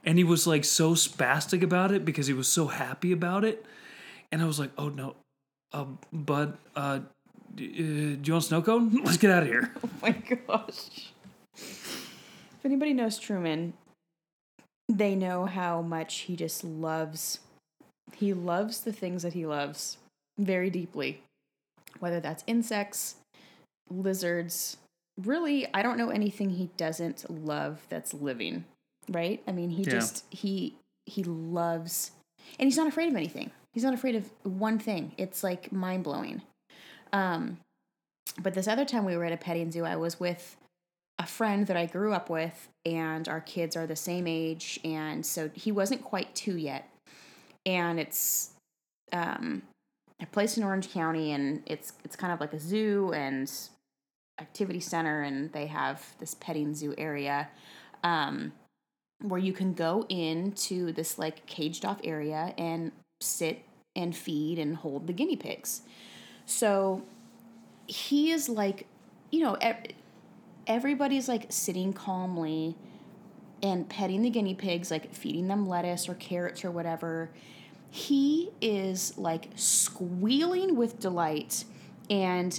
and he was like so spastic about it because he was so happy about it. And I was like, "Oh no, uh, bud, uh, d- uh, do you want a snow cone? Let's get out of here." Oh my gosh. If anybody knows Truman, they know how much he just loves. He loves the things that he loves very deeply. Whether that's insects, lizards, really, I don't know anything he doesn't love that's living, right? I mean, he Yeah. just he he loves and he's not afraid of anything. He's not afraid of one thing. It's like mind-blowing. Um but this other time we were at a petting zoo, I was with a friend that I grew up with, and our kids are the same age, and so he wasn't quite two yet. And it's um, a place in Orange County, and it's it's kind of like a zoo and activity center, and they have this petting zoo area. Um, where you can go into this like caged off area and sit and feed and hold the guinea pigs. So he is like, you know, everybody's like sitting calmly and petting the guinea pigs, like feeding them lettuce or carrots or whatever. He is like squealing with delight and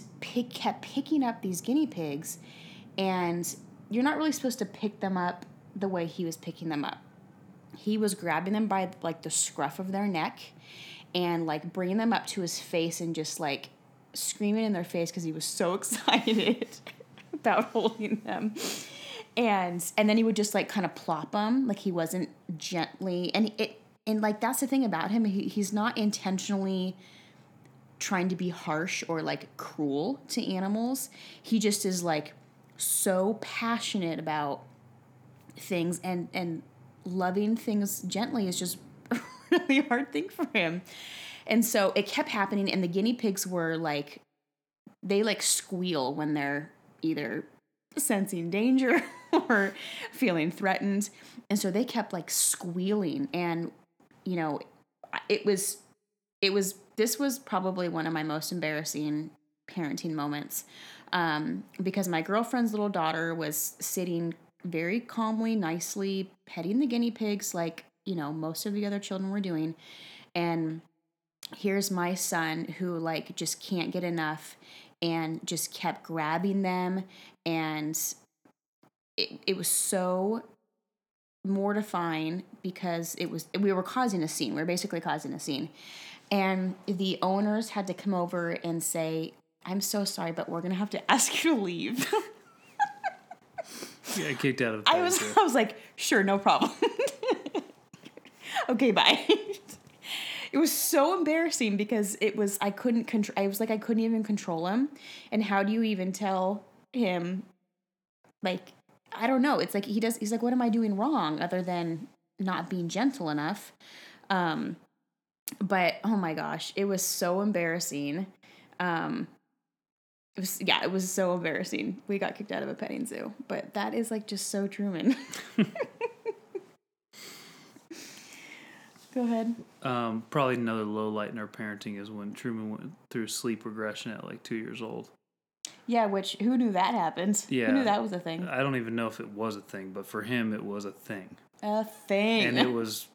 kept picking up these guinea pigs. And you're not really supposed to pick them up the way he was picking them up. He was grabbing them by like the scruff of their neck and like bringing them up to his face and just like screaming in their face because he was so excited about holding them and and then he would just like kind of plop them like he wasn't gently and it and like that's the thing about him he, he's not intentionally trying to be harsh or like cruel to animals. He just is like so passionate about things and and loving things gently is just a really hard thing for him. And so it kept happening and the guinea pigs were like they like squeal when they're either sensing danger or feeling threatened. And so they kept like squealing. And you know it was it was this was probably one of my most embarrassing parenting moments um, because my girlfriend's little daughter was sitting very calmly nicely petting the guinea pigs like you know most of the other children were doing. And here's my son who like just can't get enough and just kept grabbing them. And it, it was so mortifying because it was we were causing a scene. We were basically causing a scene and the owners had to come over and say i'm so sorry but we're gonna have to ask you to leave. Yeah, kicked out of. the i was zoo. i was like sure no problem. Okay bye. It was so embarrassing because it was i couldn't control i was like i couldn't even control him. And how do you even tell him like i don't know. It's like he does he's like what am i doing wrong other than not being gentle enough? Um but oh my gosh it was so embarrassing. Um it was yeah it was so embarrassing. We got kicked out of a petting zoo but that is like just so truman. Go ahead. Um, probably another low light in our parenting is when Truman went through sleep regression at like two years old. yeah which who knew that happened? Yeah. who knew that was a thing? I don't even know if it was a thing, but for him, it was a thing, a thing. And it was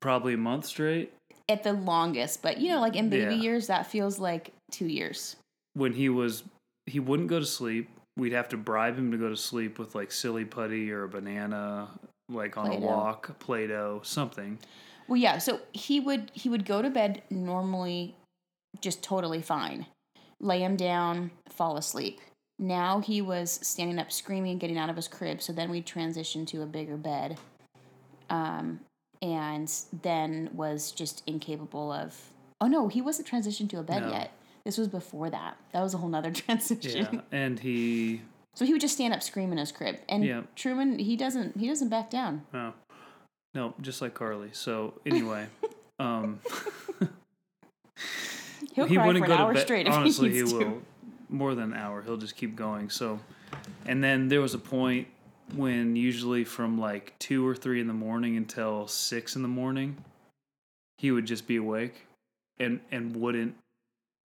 probably a month straight at the longest. But you know, like in baby Yeah. years, that feels like two years. when he was he wouldn't go to sleep. We'd have to bribe him to go to sleep with like silly putty or a banana, like on Play-Doh. a walk, Play-Doh, something. Well, yeah. So he would he would go to bed normally, just totally fine, lay him down, fall asleep. Now he was standing up, screaming, getting out of his crib. So then we transitioned to a bigger bed, um, and then was just incapable of. Oh no, he wasn't transitioned to a bed No. yet. This was before that. That was a whole nother transition. Yeah, and he So he would just stand up, scream in his crib. And Yeah. Truman, he doesn't he doesn't back down. No, no, just like Carly. So anyway, um, He'll he cry wouldn't for an go hour to bed. straight if Honestly, he he needs to. will more than an hour. He'll just keep going. So, and then there was a point when usually from like two or three in the morning until six in the morning, he would just be awake and and wouldn't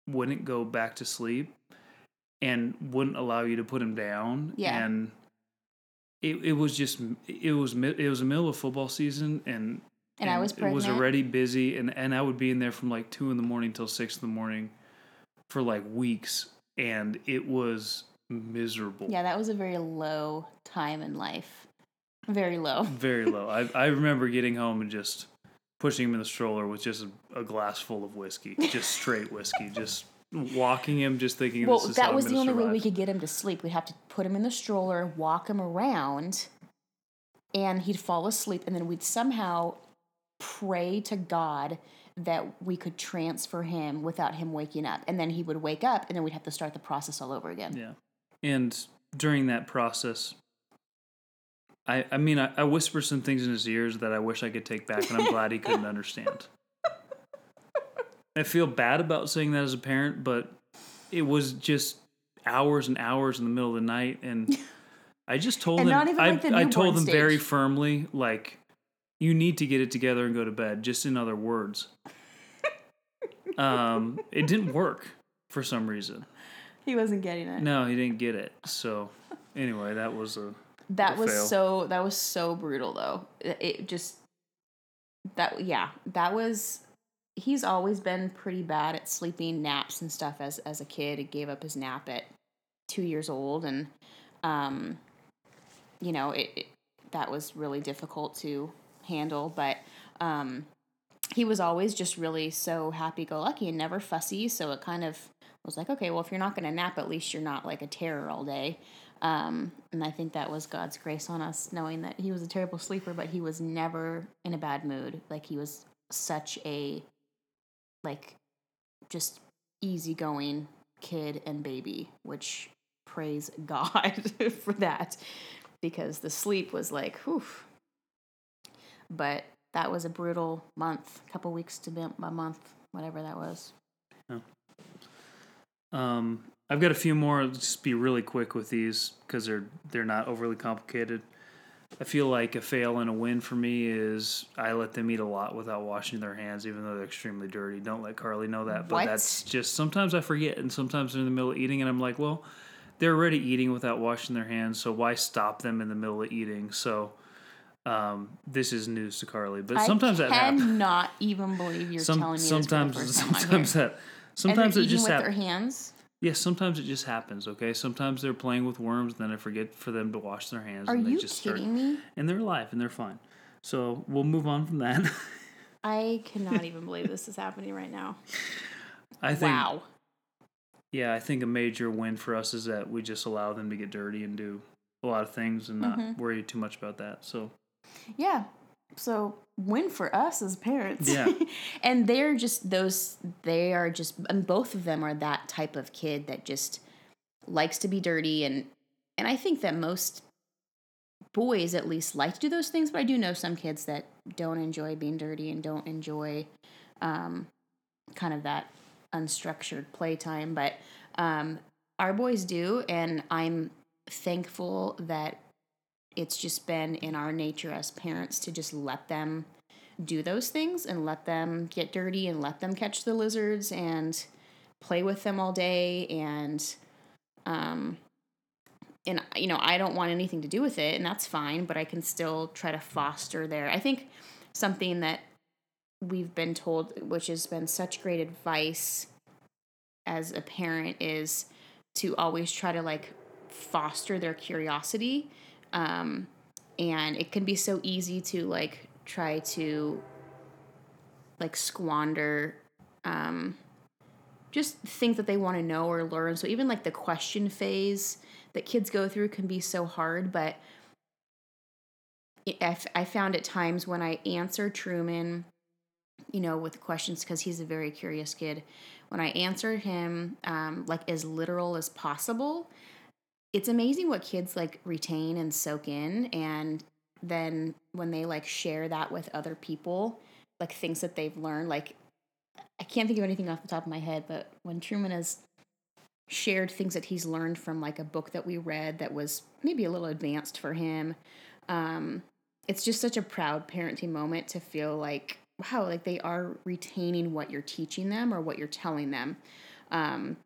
wouldn't go back to sleep and wouldn't allow you to put him down. Yeah. And it, it was just it was it was the middle of football season and And I was it was pregnant. already busy and and I would be in there from like two in the morning till six in the morning for like weeks and it was miserable. Yeah, that was a very low time in life. Very low. Very low. I I remember getting home and just pushing him in the stroller with just a, a glass full of whiskey, just straight whiskey, just walking him, just thinking Well, this is that was the only way we could get him to sleep. We'd have to put him in the stroller, walk him around, and he'd fall asleep. And then we'd somehow pray to God that we could transfer him without him waking up. And then he would wake up, and then we'd have to start the process all over again. Yeah. And during that process, I I mean I, I whispered some things in his ears that I wish I could take back, and I'm glad he couldn't understand. I feel bad about saying that as a parent, but it was just hours and hours in the middle of the night, and I just told And him. I, like I told him very firmly, like, you need to get it together and go to bed. Just in other words, um, it didn't work for some reason. He wasn't getting it. No, he didn't get it. So anyway, that was a That a was fail. so that was so brutal though. It, just that yeah, that was he's always been pretty bad at sleeping naps and stuff as as a kid. He gave up his nap at 2 years old and um you know, it, it that was really difficult to handle, but um he was always just really so happy go lucky and never fussy, so it kind of was like, okay, well if you're not going to nap, at least you're not like a terror all day. Um, and I think that was God's grace on us, knowing that he was a terrible sleeper, but he was never in a bad mood. Like he was such a, like, just easygoing kid and baby, which praise God for that, because the sleep was like, whew. But that was a brutal month, couple weeks to a month, whatever that was. Um, I've got a few more. I'll just be really quick with these because they're they're not overly complicated. I feel like a fail and a win for me is I let them eat a lot without washing their hands, even though they're extremely dirty. Don't let Carly know that, but What? that's just sometimes I forget, and sometimes they're in the middle of eating, and I'm like, well, they're already eating without washing their hands, so why stop them in the middle of eating? So. Um, this is news to Carly, but sometimes I that happens. cannot even believe you're Some, telling me sometimes, this for the first time on sometimes that, sometimes it just happens. their hands. Yes, sometimes it just happens. Okay, sometimes they're playing with worms, then I forget for them to wash their hands. Are and they you just kidding start, me? And they're alive and they're fine. So we'll move on from that. I cannot even believe this is happening right now. I think. wow. Yeah, I think a major win for us is that we just allow them to get dirty and do a lot of things and not Mhm. worry too much about that. So Yeah. So win for us as parents. Yeah. and they're just those they are just and both of them are that type of kid that just likes to be dirty and and I think that most boys at least like to do those things, but I do know some kids that don't enjoy being dirty and don't enjoy um kind of that unstructured playtime, but um our boys do and I'm thankful that it's just been in our nature as parents to just let them do those things and let them get dirty and let them catch the lizards and play with them all day and um and you know I don't want anything to do with it and that's fine but I can still try to foster there. I think something that we've been told, which has been such great advice as a parent, is to always try to like foster their curiosity. Um, and it can be so easy to like try to like squander um, just think that they want to know or learn. So even like the question phase that kids go through can be so hard, but if I found at times when I answer Truman, you know, with questions because he's a very curious kid. When I answer him, um, like as literal as possible, it's amazing what kids like retain and soak in. And then when they like share that with other people, like things that they've learned, like I can't think of anything off the top of my head, but when Truman has shared things that he's learned from like a book that we read that was maybe a little advanced for him, um, it's just such a proud parenting moment to feel like wow, like they are retaining what you're teaching them or what you're telling them. Um,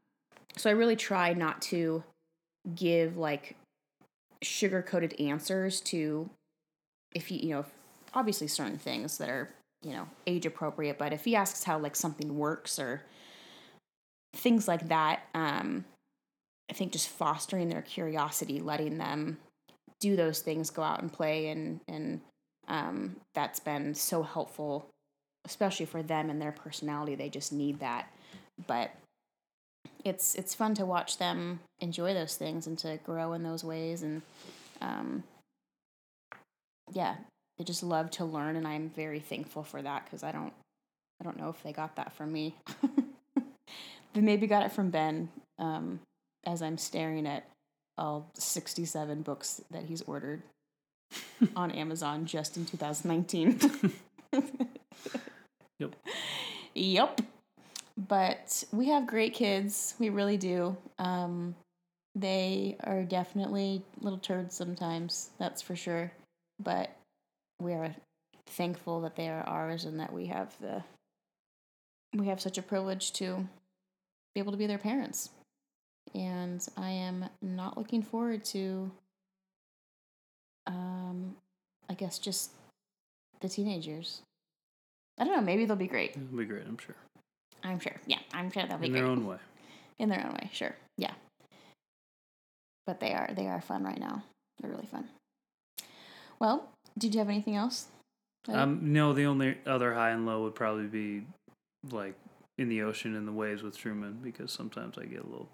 so I really try not to give like sugar coated answers to if you you know obviously certain things that are you know age appropriate but if he asks how like something works or things like that um i think just fostering their curiosity letting them do those things go out and play and and um that's been so helpful especially for them and their personality. They just need that. But it's it's fun to watch them enjoy those things and to grow in those ways. And um yeah they just love to learn and i'm very thankful for that because i don't i don't know if they got that from me. They maybe got it from ben um, as i'm staring at all 67 books that he's ordered on amazon just in 2019 yep. Yep but we have great kids we really do um, they are definitely little turds sometimes that's for sure but we are thankful that they are ours and that we have the we have such a privilege to be able to be their parents. And I am not looking forward to um I guess just the teenagers. I don't know, maybe they'll be great. It'll be great, I'm sure. I'm sure. Yeah, I'm sure they'll be In great. their own way. In their own way, sure. Yeah. But they are they are fun right now. They're really fun. Well, did you have anything else? Um, no, the only other high and low would probably be like in the ocean and the waves with Truman because sometimes I get a little.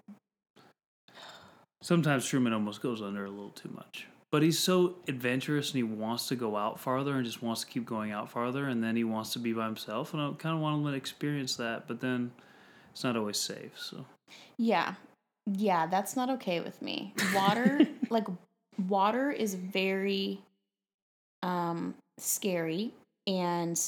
Sometimes Truman almost goes under a little too much. But he's so adventurous and he wants to go out farther and just wants to keep going out farther and then he wants to be by himself and I kind of want to experience that, but then it's not always safe. So yeah, yeah, that's not okay with me. Water, like water, is very um scary and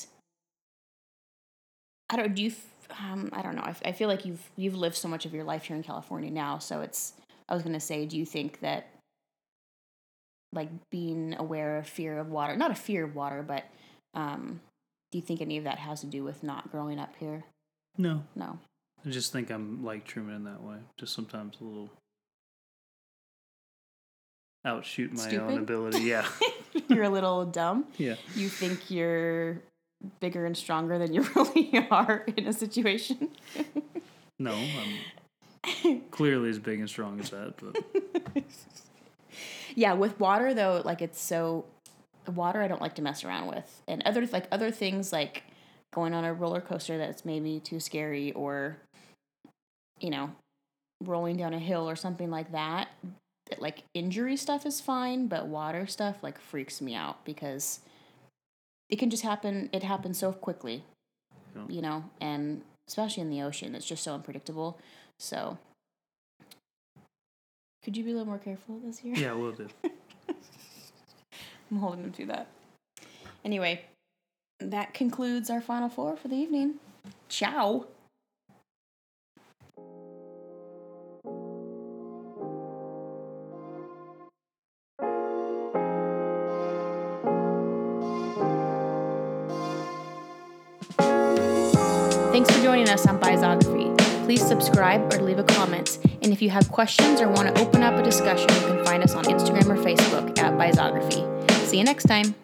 I don't do you um I don't know. I, I feel like you've you've lived so much of your life here in California now, so it's I was going to say do you think that like being aware of fear of water, not a fear of water, but um do you think any of that has to do with not growing up here? No. No. I just think I'm like Truman in that way. Just sometimes a little outshoot my Stupid? own ability. Yeah. you're a little dumb. yeah. You think you're bigger and stronger than you really are in a situation. No, I'm clearly as big and strong as that, but yeah, with water though, like it's so water I don't like to mess around with. And other like other things like going on a roller coaster that's maybe too scary or you know, rolling down a hill or something like that. Like injury stuff is fine, but water stuff like freaks me out because it can just happen it happens so quickly. Yeah. You know, and especially in the ocean, it's just so unpredictable. So could you be a little more careful this year? yeah, we'll do. I'm holding them to that. Anyway, that concludes our final four for the evening. Ciao. Thanks for joining us on Biography. Please subscribe or leave a comment. And if you have questions or want to open up a discussion, you can find us on Instagram or Facebook at Biography. See you next time.